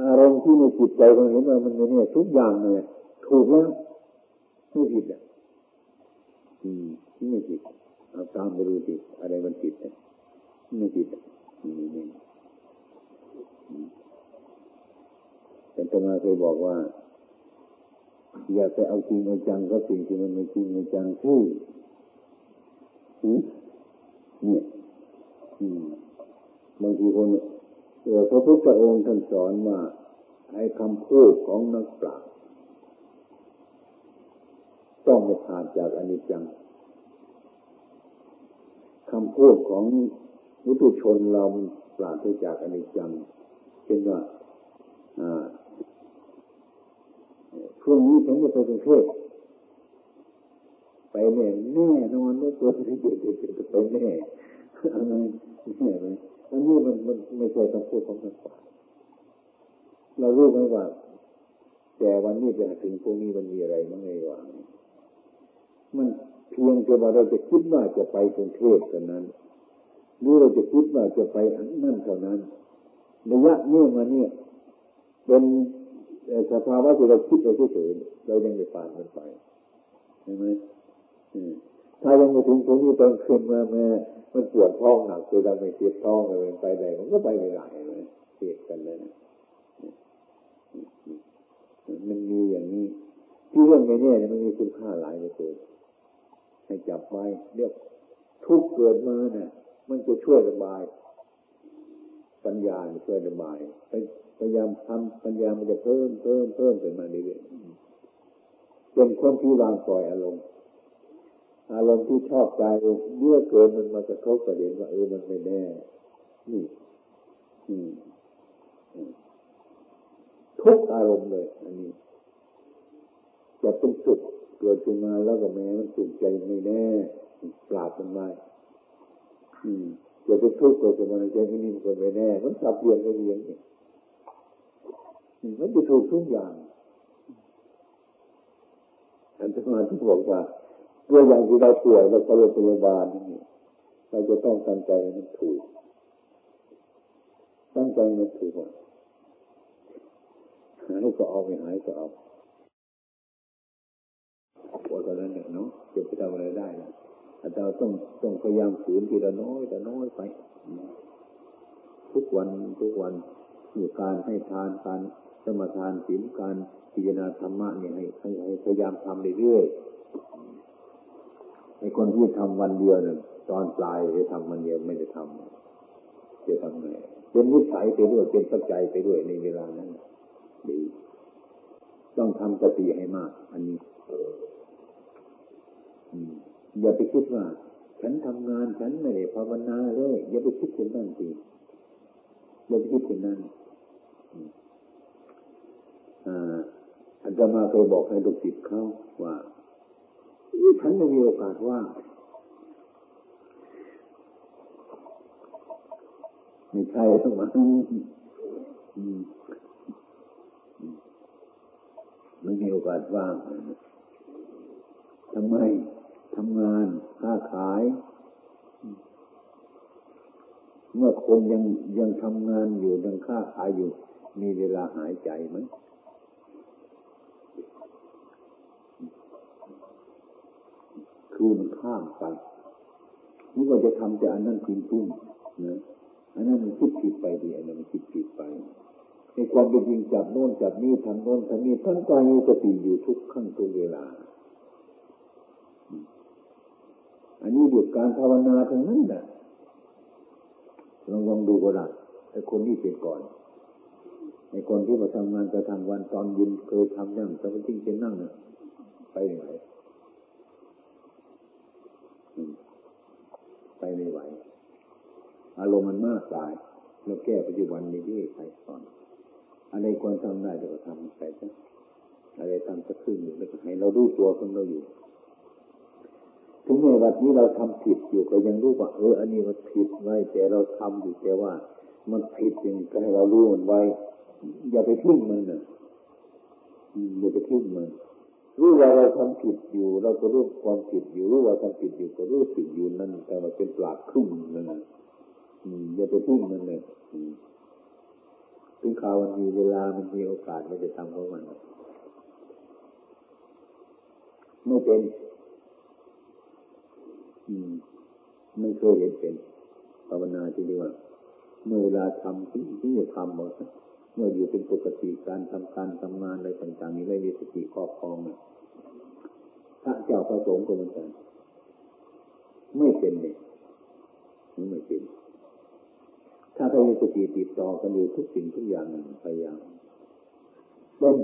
อารมณ์ที่ในจิตใจเราเห็นว่ามันไม่แน่ทุกอย่างเลยถูกแล้วไม่ผิดอะอืมไม่ผิดเอาตามไปดูสิอะไรมันผิดอะไม่ผิดอ่นี่แต่ตมาเคยบอกว่า อย่าไปเอาจริงเอาจังกับสิ่งที่มันไม่จริงไม่จังที่ นี่ยบางทีคนเออพระพุทธองค์ท่านสอนว่าให้คำพูดของนักปราชญ์ต้องไม่ขาดจากอนิจจังคำพูดของมุตุชนเราปราศจากอนิจจังเช่นว่าช่วงนี้ผมจะไปกรุงเทพ ไปแน่แน่นอนว่ตัวที่เด็กเด็กจะไปแน่อะไรแน่ไหมอันนี้มันมันไม่ใช่คำพูดของนักปราชญ์เรารู้ไหมว่า แต่วันนี้ไปถึงพวกนี้มันมีอะไรมั้งในวางมันเพียงแต่ว่าเราจะคิดว่าจะไปกรุงเทพเท่านั้นหรือเราจะคิดว่าจะไปอันั่นเท่านั้นระยะนี้มาเนี่ยเป็นสภาวะที่เราคิดเราเฉยๆเรายังไม่ผ่านมันไปใช่ไหม ถ้ายังไม่ถึงตรงนี้ตอนขึ้นมาแม่มันปวดท้องหนักตัวเราไม่เจ็บท้องอะไรไปไหนมันก็ไปไม่ได้เลยเสียกันเลยนะมันมีอย่างนี้ที่เรื่องนี้เนี่ยมันมีคุณค่าหลายเลยให้จับไว้เรียกทุกเกิดมาเนี่ยมันจะช่วยระบาย ปัญญาช่วยระบายพยายามทำปัญญามันจะเพิ่มเพิ่มเพิ่มไปมาเรื่อยๆจนคนที่วางปล่อยอารมณ์ อารมณ์ที่ชอบใจเมื่อเกินมันมากระทบประเด็นว่าเออมันไม่แน่นี่ทุกอารมณ์เลย อันนี้ จะเป็นสุดเกิดขึ้นมาแล้วก็แม้มันสุขใจไม่แน่ปราบมันไว้จะเป็นทุกข์เกิดขึ้นมาในใจนี่มันก็ไม่แน่ มันสับเปลี่ยนไปเรียนเองมันจะถูกทุกอย่างท่านจะมาที่บอกว่า ตัวอย่างที่เราป่วยเราไปโรงพยาบาลนี่เราจะต้องตั้งใจมันถูกตั้งใจมันถูกหายก็เอาไม่หายก็เอาปวดกันนั้นเนาะจะไปทำอะไรได้นะเราต้องต้องพยายามฝืนทีละน้อยแต่น้อยไป ทุกวันทุกวันมีการให้ทานการสมทานศีลการพิจารณาธรรมะเนี่ยให้ให้พยายามทำเรื่อยๆ ไอ้คนที่ทำวันเดียวเนี่ยตอนปลายจะทำวันเดียวไม่ได้ทำจะทำไงเป็นนิสัยไปด้วยเป็นปัจจัยไปด้วยในเวลานั้นดีต้องทำสติให้มาก อันนี้อย่าไปคิดว่า ฉันทำงานฉันไม่ได้ภาวนาเลยอย่าไปคิดถึงนั่นสิอย่าไปคิดถึงนั้นอาจารย์มาเคยบอกให้ลูกศิษย์เขาว่า ฉันไม่มีโอกาสว่างไม่ใช่ทั้งมันไม่มีโอกาสว่างทำไมทำงานค้าขาย เมื่อคนยังยังทำงานอยู่ยังค้าขายอยู่ มีเวลาหายใจไหม คือมันข้ามไปนี่ก็จะทำแต่อันนั้นจริงๆนะอันนั้นมันคิดผิดไปดีอันนั้นมันคิดผิดไปในความเป็นจริงจับโน่นจับนี่ทำโน่นทำนี่ท่านก็มีสติอยู่ทุกขั้นทุกเวลา อันนี้เดียกการภาวนาทั้งนั้นนะลองลองดูก็ได้ไอ้คนที่เป็นก่อนไอ้คนที่มาทำงานจะทำวันตอนยินเคยทำนั่งแต่จริงเป็นนั่งเนี่ยไปไหน ไปไม่ไหว อารมณ์มันมากตาย เราแก้ปัจจุบันนี้ที่ไปก่อนอะไรควรทำได้เดี๋ยวทำไปซะอะไรทำสักครึ่งหนึ่งแล้วก็ให้เราดูตัวของเราอยู่ถึงในวันนี้เราทำผิดอยู่ก็ยังรู้ว่าเอออันนี้มันผิดไว้แต่เราทำอยู่แต่ว่า มันผิดอย่างก็ให้เรารู้มันไว้ อย่าไปทิ้งมันนะอย่าไปทิ้งมัน รู้ว่าเราทำผิดอยู่ เราก็รู้ความผิดอยู่รู้ว่าทำผิดอยู่ก็รู้สึกอยู่นั่นแต่มันเป็นปลาดครึ่งนั่นนะอย่าไปทิ้งมันเลยถึงข่าวมันมีเวลามันมีโอกาสมันจะทำเพราะมันไม่เป็น อืม ไม่เคยเห็นเป็นภาวนาที่เรียกว่าเมื่อเวลาทำที่ที่จะทำหมด เมื่ออยู่เป็นปกติการทำการทำงานอะไรต่างๆนี้ไม่มีสติครอบครองพระเจ้าประสงค์ก็เหมือนกันไม่เป็นเลยไม่เป็น ถ้าเรามีสติติดต่อกันอยู่ทุกสิ่งทุกอย่างพยายามเป็น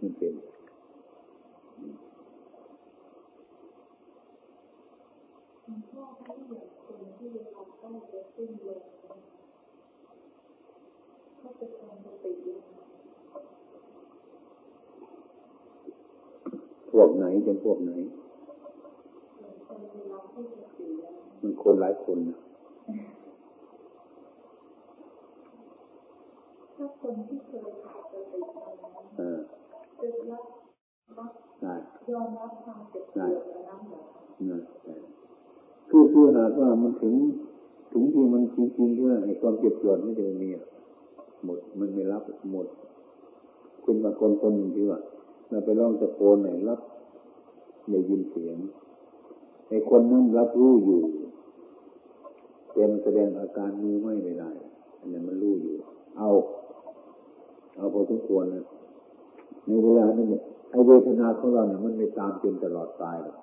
มันเป็นพ่อเขาเหมือนคนที่เขาต้องจะสิ้นลม พวกไหนเป็นพวกไหน มันคนหลายคนนะถ้าคนที่เคยขาดสติไปแล้วจะรับยอมรับความเจ็บปวดนั้นเหรอคือคือหากว่ามันถึงถึงที่มันจริงๆด้วยไอ้ความเจ็บปวดไม่ได้มีอะหมดมันไม่รับหมดคุณบางคนคนหนึ่งที่ว่า เราไปร้องตะโกนไหนรับได้ยินเสียงไอ้คนนั้นรับรู้อยู่แต่มันแสดงอาการมีไม่ไม่ได้อันนี้มันรู้อยู่ เอา เอาพอสมควรนะในเวลานั้นเนี่ยไอ้เวทนาของเราเนี่ยมันไม่ตามจนตลอดตายหรอก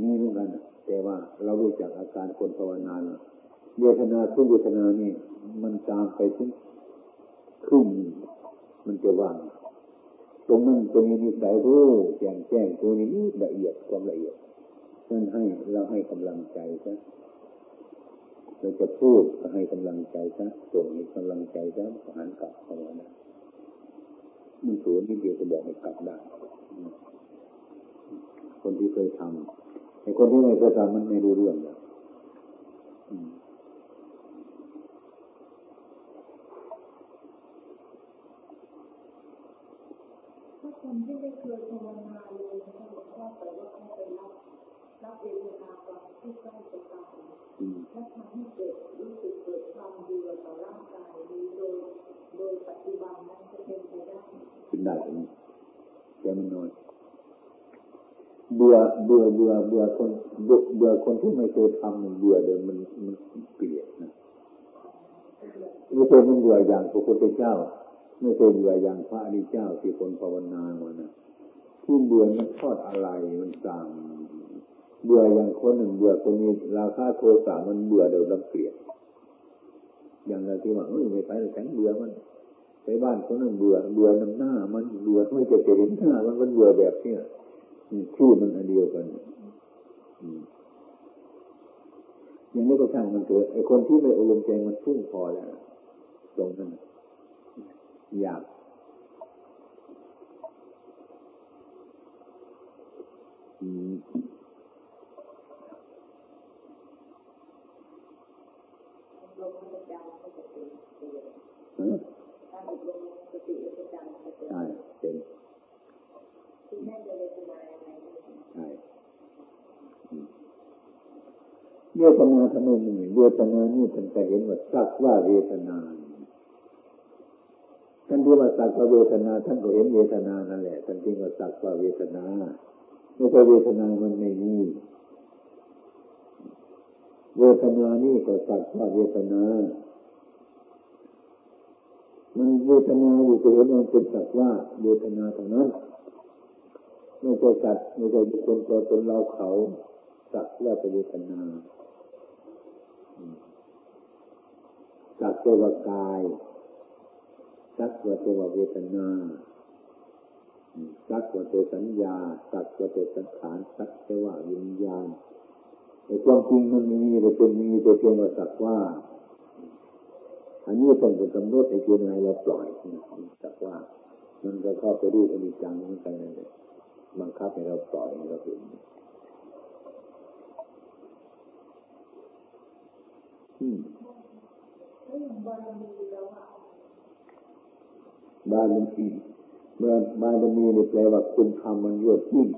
นี่เหมือนกันแต่ว่าเรารู้จักอาการคนภาวนาเวทนาทุกเวทนานี่ มันตามไปถึงครึ่งมันจะว่าง ตรงนั้นจะมีนิสัยรู้แจ้งแจ้งตัวนี้ละเอียดความละเอียดนั่นให้เราให้กำลังใจซะเราจะพูดก็ให้กำลังใจซะส่งให้กำลังใจซะหันกลับเข้ามานะมันสูงนิดเดียวจะบอกให้กลับได้คนที่เคยทำไอ้คนที่ไม่เคยทำมันไม่รู้เรื่องเลย คนที่ไม่เคยภาวนาเลยนะคะหลวงพ่อแต่ว่าเขาไปรับรับเวทนาตอนที่ใกล้จะตายและทำให้เกิดรู้สึกเกิดความเบื่อต่อร่างกายนี้โดยโดยปัจจุบันนั้นจะเป็นไปได้เป็นได้ไหมแต่มันน้อยเบื่อเบื่อเบื่อเบื่อคนเบื่อคนที่ไม่เคยทำมันเบื่อเดิมมันมันเกลียดนะไม่ใช่มันเบื่ออย่างพระพุทธเจ้า ไม่เคยเบื่ออย่างพระอริเจ้าที่คนภาวนาวันนะที่เบื่อมันทอดอะไรมันสั่งเบื่ออย่างคนหนึ่งเบื่อคนนี้ราคาโทสะมันเบื่อเดี๋ยวลำเกลียดอย่างไราที่ว่าเออไม่ไปแต่ฉันเบื่อมันไปบ้านคนนึ่งเบื่อเบื่อน้ำหน้า มันเบื่อไม่จะจะเห็นหน้า มันมันเบื่อแบบเนี้ยชื่อมันอันเดียวกันอย่างนี้ก็ช่างมันเถอะไอ้คนที่ไม่อบรมใจมันพุ่งพอแล้วตรงนั้น อยากอืมใช่เป็นใช่เวทนาทำไมมีเวทนานี่ท่านจะเห็นว่าสักว่าเวทนา ท่านที่ว่าสักว่าเวทนา ท่านก็เห็นเวทนานั่นแหละท่านจึงว่าสักว่าเวทนาไม่ใช่เวทนามันไม่มีเวทนานี่ก็สักว่าเวทนา มันเวทนาอยู่ก็เห็นมันเป็นสักว่าเวทนาเท่านั้นไม่ใช่สัตว์ไม่ใช่บุคคลตัวตนเราเขาสักว่าเป็นเวทนาสักว่ากาย สักว่าตัวเวทนาสักว่าตัวสัญญาสักว่าตัวสังขารสักว่าวิญญาณไอ้ความจริงมันมีแต่เป็นมีแต่เพียงว่าสักว่า อันนี้เป็นกำหนดไอ้เจนอะไรเราปล่อยสักว่า มันก็เข้าไปรูปอนิจจังเหมือนกันเลยบังคับให้เราปล่อยให้เราเห็นอืม บารมีเมื่อบารมีนี่แปลว่าคุณทำมันยวดยิ่ง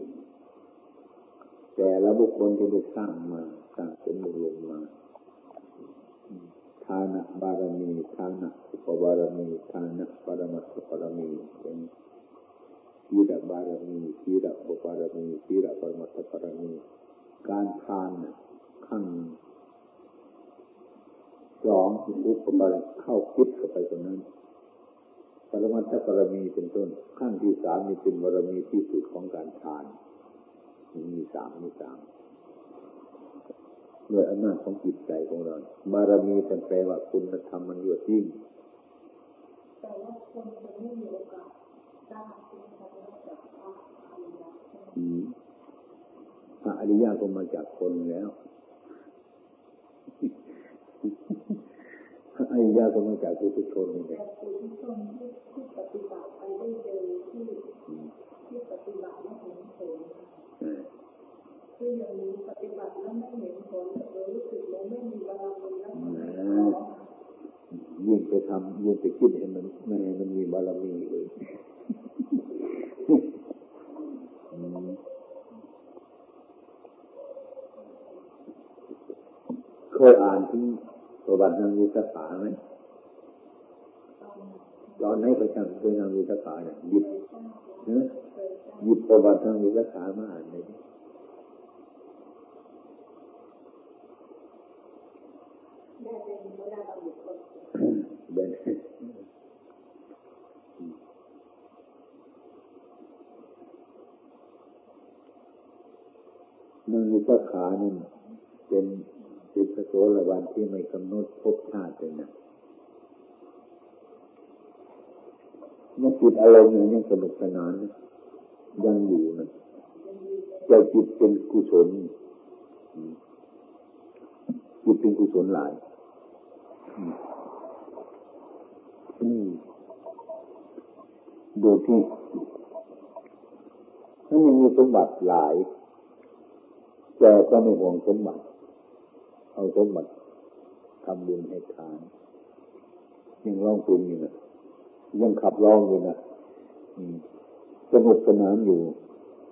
แต่ละบุคคลที่ได้สร้างมาสร้างสมบูรณ์มาทานะบารมีทานะอุปบารมีทานะปรมัตถบารมีเป็นทีระบารมีทีระอุปบารมีทีระปรมัตถบารมีการทานขั้นสองอุปบารเข้าคิดเข้าไปตรงนั้น ปรมัตถบารมีเป็นต้นขั้นที่สามนี่เป็นบารมีที่สุดของการทาน มีสามมีสามด้วยอำนาจของจิตใจของเราบารมีเป็นแปลว่าคุณธรรมมันยวดยิ่งแต่ว่าคนจะไม่มีโอกาสได้จากพระอริยะพระอริยะก็มาจากคนแล้วพระ อริยะก็มาจากผู้ทุชนนี่แหละผู้ทุชนที่ปฏิบัติไปได้เร็วที่ที่ปฏิบัติแล้วเห็นผลคืออย่างนี้ปฏิบัติแล้วไม่เห็นผลเรารู้สึกเราไม่มีบารมีแล้วยิ่งไปทำยิ่งไปคิดให้มันไม่ให้มันมีบารมีเลยเคยอ่านที่ ประวัตินางวิสาขาไหมตอนไหนประจำเคยนางวิสาขาเนี่ยหยิบหยิบประวัตินางวิสาขามาอ่านเลยเบนนางวิสาขานั่นเป็น เป็นพระโสดาบันที่ไม่กำหนดพบชาติเลยนะยังจิตอารมณ์ยังสนุกสนานยังอยู่นะใจจิตเป็นกุศลจิตเป็นกุศลหลายโดยที่ถ้ามันมีสมบัติหลาย แต่ก็ไม่ห่วงสมบัติ เอาสมบัติทำบุญให้ทานยังร้องเพลงอยู่นะยังขับร้องอยู่นะสนุกสนานอยู่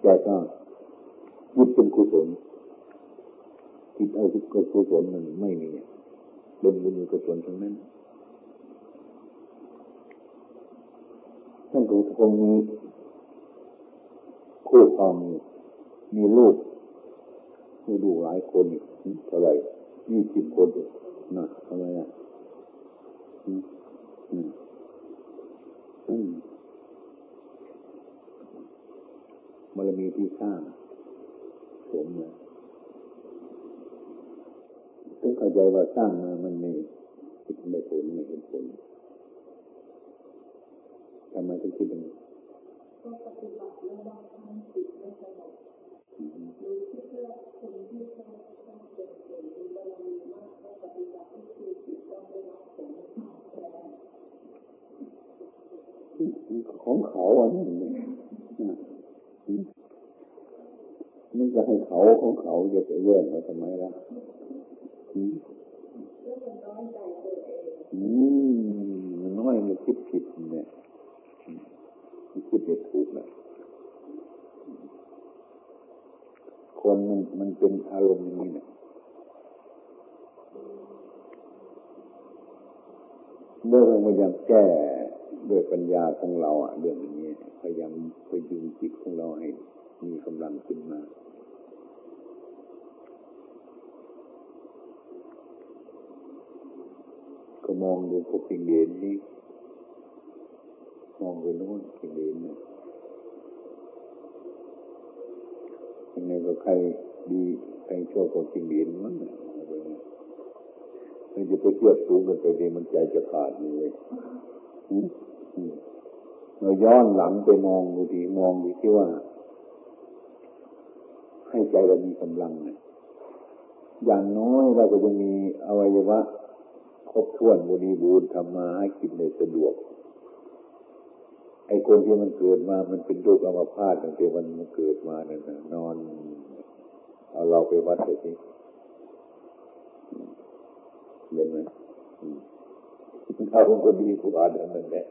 แต่ก็ยึดเป็นกุศลคิดเอาทุกกุศลมันไม่มีเป็นบุญกุศลทั้งนั้นท่านคงมีคู่ครองมีลูกมีดูหลายคนเท่าไหร่ ยี่สิบคนนะทำไมอะบารมีที่สร้างสมนะต้องเข้าใจว่าสร้างมามันไม่ไม่ผลไม่เห็นผลทำไมถึงคิดอย่างนี้ก็ปฏิบัติแล้วบางครั้งจิตไม่สงบ ของเขาอันนี้มันจะให้เขาของเขาจะไปเลื่อนมาทำไมล่ะอืมนน้อยมันคิดผิดเนี่ยมันคิดไม่ถูกนะคนมันมันเป็นอารมณ์อย่างนี้นะ เมื่อเราพยายามแก้ด้วยปัญญาของเราอะเรื่องนี้พยายามไปดึงจิตของเราให้มีกำลังขึ้นมาก็มองดูพวกปิงเดนนี่มองไปโน้นปิงเดนนะยังไงก็ใครดีใครชอบพวกปิงเดนมั้ง มันจะไปเทียบสูงกันไปดีมันใจจะขาดเลยเราย้อนหลังไปมองดูดีมองดูที่ว่า ให้ใจเรามีกำลังเนี่ยอย่างน้อยเราก็จะมีอวัยวะครบถ้วนบริบูรณ์ทำมาให้กินในสะดวก ไอ้คนที่มันเกิดมา มันเป็นโรคอัมพาตตั้งแต่มันมันเกิดมาเนี่ยนอน เอาเราไปวัดไปสิ เห็นไหมเราคนดีผู้อ่านนั่นแหละ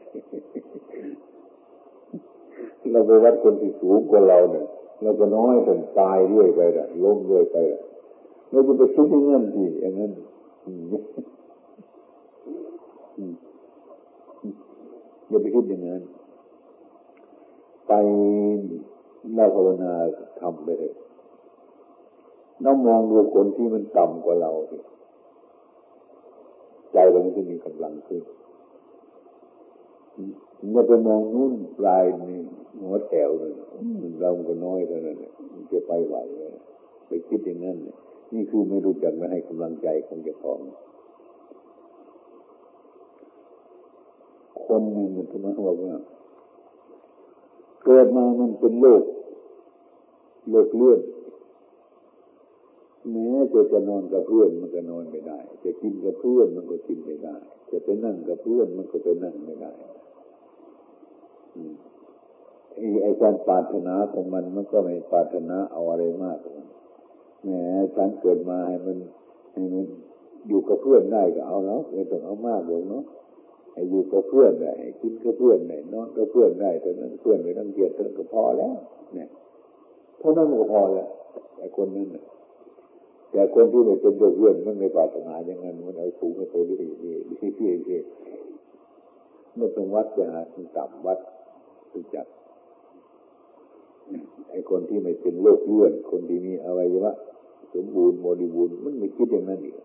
เราไปวัดคนที่สูงกว่าเราเนี่ยเราก็น้อยจนตายเรื่อยไปละล้มเรื่อยไปละเราจะไปคิดอย่างนั้นดีอย่างนั้นอย่าไปคิดอย่างนั้นไปเราภาวนาทำไปเลยเรามองดูคนที่มันต่ำกว่าเราสิ ใจเราจะมีกำลังขึ้นอย่าไปมองนู่นปลายนี่หัวแถวเลยเราก็น้อยเท่านั้นมันจะไปไหวเลยไปคิดอย่างนั้นนี่คือไม่รู้จักมาให้กำลังใจของเจ้าของคนหนึ่งมันทำไมบอกว่าเกิดมามันเป็นโลกโลกเลื่อน แม้จะจะนอนกับเพื่อนมันก็นอนไม่ได้ จะกินกับเพื่อนมันก็กินไม่ได้ จะไปนั่งกับเพื่อนมันก็ไปนั่งไม่ได้ไอ้การปรารถนาของมันมันก็ไม่ปรารถนาเอาอะไรมากแหมฉันเกิดมาให้มันให้มันอยู่กับเพื่อนได้ก็เอาแล้วไม่ต้องเอามากหรอกเนาะให้อยู่กับเพื่อนได้กินกับเพื่อนได้นอนกับเพื่อนได้แต่นั้นเพื่อนไม่ต้องเกลียดเท่านั้นก็พอแล้ว เนี่ยเท่านั้นก็พอแล้วไอ้คนนั้น แต่คนที่ไม่เป็นเพื่อนมันไม่ปรารถนาอย่างนั้นมันเอาสูงไปเรื่อยๆเรื่อยๆเมื่อเป็นวัดจะหาต่ำวัดรู้จักไอ้คนที่ไม่เป็นโรคเลื่อน คนที่มีอวัยวะสมบูรณ์บริบูรณ์มันไม่คิดอย่างนั้นอีก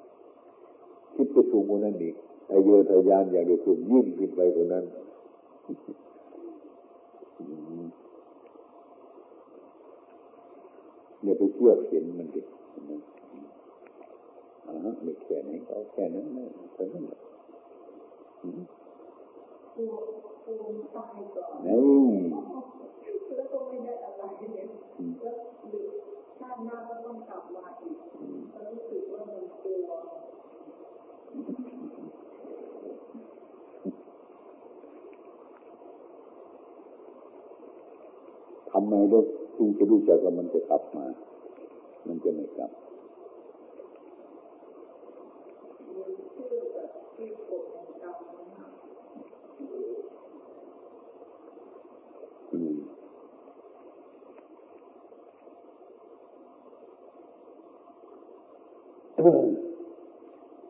คิดไปสูงกว่านั้นอีกไอ้เยอทะยานอยากจะสูงยิ่งขึ้นไปกว่านั้นอย่าไปเชื่อเห็นมันดิ อ่าไม่แค่ไหนก็แค่นั้นนะเท่านั้นแหละนี่แล้วก็ไม่ได้อะไรเนี่ยแล้วชาติหน้าก็ต้องกลับมาอีกก็รู้สึกว่ามันกลัวทำไมลูกจึงจะรู้จักว่ามันจะกลับมา มันจะไม่กลับ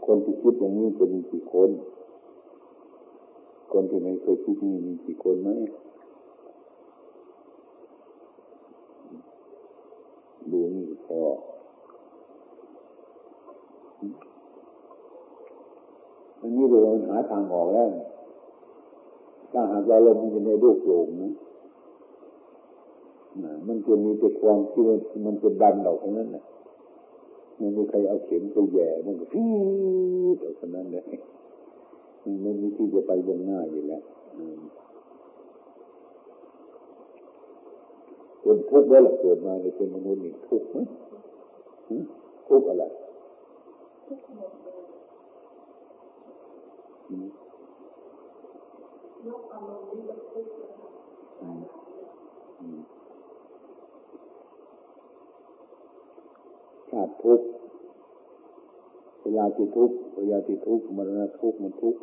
คนที่คิดอย่าง นี้จะมีกี่คน คนที่ไม่เคยคิดนี้มีกี่คนไหมดูนี่พออันนี้เราหาทางออกแล้วถ้าหากเราลงมันจะในรูปโยงนะมันจะมีแต่ความที่มันจะดันออกตรงนั้นนะ ไม่มีใครเอาเข็มไปแย่มันก็ฟีดออกานั้นเลยมันไม่มีที่จะไปบนหน้าอยู่แล้วเป็นทุกข์แล้วเกิดมาในเป็นมนุษย์นี่ทุกข์ไหมทุกข์อะไรชา ติทุกข์เวลาที่ทุกข์เวลาที่ทุกข์มันทุกข์มันทุกข์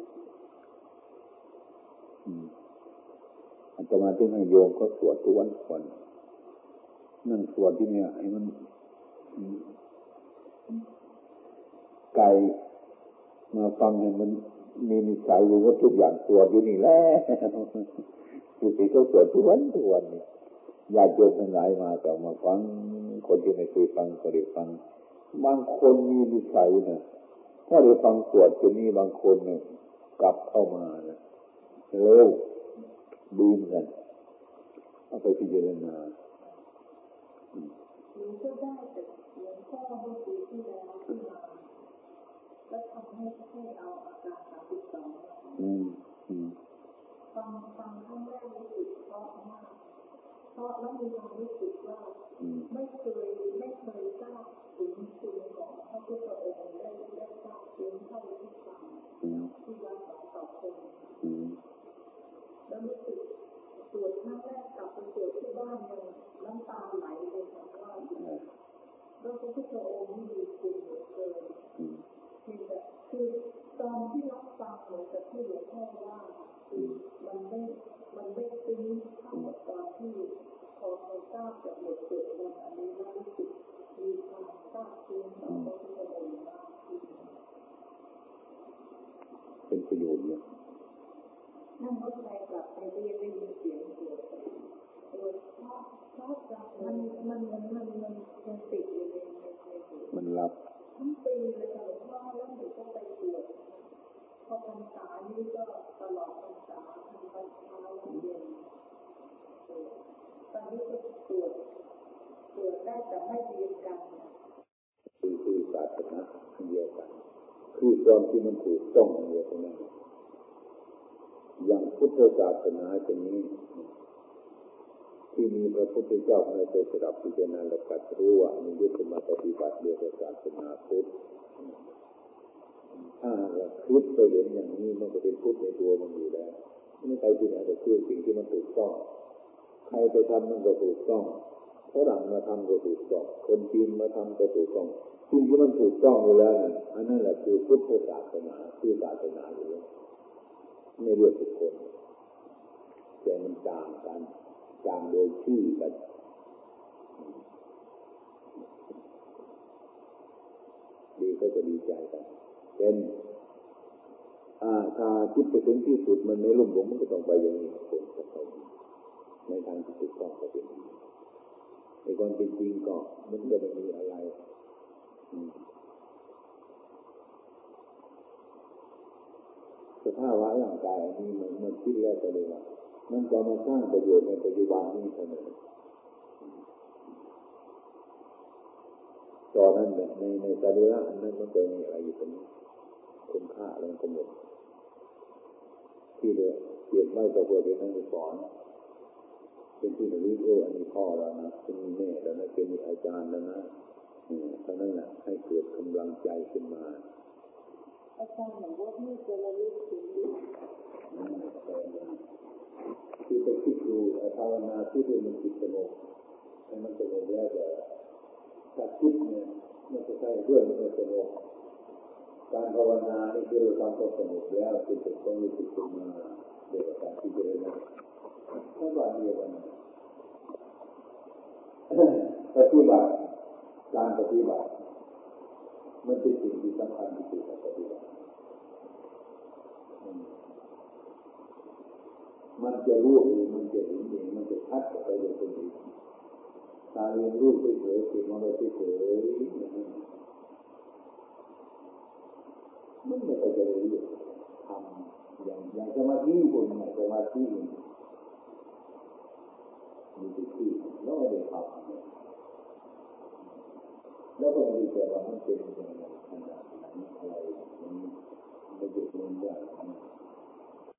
อันตมาที่ให้โยมก็สวดทุกวันคนนั่งสวดที่เนี่ยให้มันไก่มาฟังเนี่ยมันมีนิสัยอยู่ว่าทุกอย่างสวดอยู่นี่แหละสุติก็สวดทุกวันทุกวันนี่ ญาติโยมทั้งหลายมาแต่มาฟัง คนที่ไม่เคยฟังก็ได้ฟัง บางคนมีนิสัยนะถ้าได้ฟังสวดจะมีบางคนเนี่ยกลับเข้ามานะเร็วดูเหมือนกันเอาไปพิจารณาหนูก็ได้แต่หลวงพ่อเมื่อปีที่แล้วขึ้นมาแล้วทำให้ให้เอาอาการสามสิบสองฟังฟังครั้งแรกรู้สึกเพราะมาก เพราะแล้วมีความรู้สึกว่าไม่เคยไม่เคยทราบถึงคุณของพระพุทธองค์ได้ได้ทราบถึงเท่าที่ฟังที่วัดสองต่อคนแล้วรู้สึกตรวจครั้งแรกกลับไปตรวจที่บ้านเลยน้ำตาไหลเลยค่ะว่าแล้วพระพุทธองค์นี่ดีคุณเหลือเกินคือตอนที่รับฟังเหมือนกับที่หลวงพ่อว่า คือมันไม่มันไม่ซึ้งเท่ากับตอนที่พอเขาทราบจากบทสวดมนต์อันนี้แล้วรู้สึกมีความทราบซึ้งต่อพระพุทธองค์มากขึ้นเป็นประโยชน์เนี่ยนั่งรถไฟกลับไปก็ยังได้ยินเสียงเสียงเออเพราะเพราะมันมันมันมันมันยังติดอยู่ในในหัวมันรับทั้งปีเลยค่ะหลวงพ่อแล้วหนูก็ไปตรวจ อพรรษานี่ก็ตลอดพรรษาทำวันเช้าวันเย็นตอนนี้ก็ตรวจตรวจได้แต่ไม่เรียนกันคือคือศาสนาเดียวกันคือความที่มันถูกต้องเดียวกันอย่างพุทธศาสนาชนี้ ที่มีพระพุทธเจ้าในไปสดับพิจารณาและกัดรู้ว่ามียุทธมาปฏิบัติเรียกศาสนาพุทธ ถ้าเราพุทธไปเห็นอย่างนี้มันก็เป็นพุทธในตัวมันอยู่แล้วไม่ใครที่ไหนแต่คือสิ่งที่มันถูกต้องใครไปทำมันก็ถูกต้องฝรั่งมาทำก็ถูกต้องคนจีนมาทำก็ถูกต้องสิ่งที่มันถูกต้องอยู่แล้วอันนั้นแหละคือพุทธศาสนาคือศาสนาอยู่แล้วไม่เรียกทุกคนแต่มันจางกันจางโดยชื่อกันดีก็จะดีใจกัน เป็นถ้าคิดไปถึงที่สุดมันไม่ลุ่มหลงมันก็ต้องไปอย่างนี้คนจะไปในทางที่ถูกต้องก็เป็นในความเป็นจริงก็มันก็ไม่มีอะไรสภาวะร่างกายนี้มันมันคิดแล้วก็เลยว่ามันจะมาสร้างประโยชน์ในปัจจุบันนี้เสมอตอนนั้นในในสรีระอันนั้นมันจะมีอะไรอยู่ตรงนี้ คุณค่าอะไรก็หมดที่เดียวเปลี่ยนไม่ก็เพื่อเป็นนักสอนเป็นที่หนึ่งเอออันนี้พ่อแล้วนะเป็นแม่แล้วนะเป็นอาจารย์แล้วนะเพราะนั้นแหละให้เกิดกำลังใจขึ้นมาอาจารย์บอกว่าไม่จะระลึกถึงคือไปคิดดูภาวนาที่ดูมันจิตสงบให้มันสงบแล้วแต่ถ้าคิดเนี่ยมันจะใช่เรื่องมันสงบ การภาวนานี่คือเราทำสงบแล้วจิตจะต้องรู้สึกขึ้นมาเดี๋ยวการพิจารณาถ้าว่าเดียวกันปฏิบัติการปฏิบัติมันเป็นสิ่งที่สำคัญที่สุดในปฏิบัติมันจะรู้เองมันจะเห็นเองมันจะชัดไปโดยตรงนี้ตาเรียนรู้เฉยๆจิตมองไปเฉยๆ มันไม่ไปจะรู้ทำอย่างอย่างสมาธิคนไหนสมาธิมีที่แล้วก็ได้ทำแล้วก็มีแต่ว่ามันเป็นอย่างไรอะไรอย่างนี้ไม่เกิดเรื่องยาก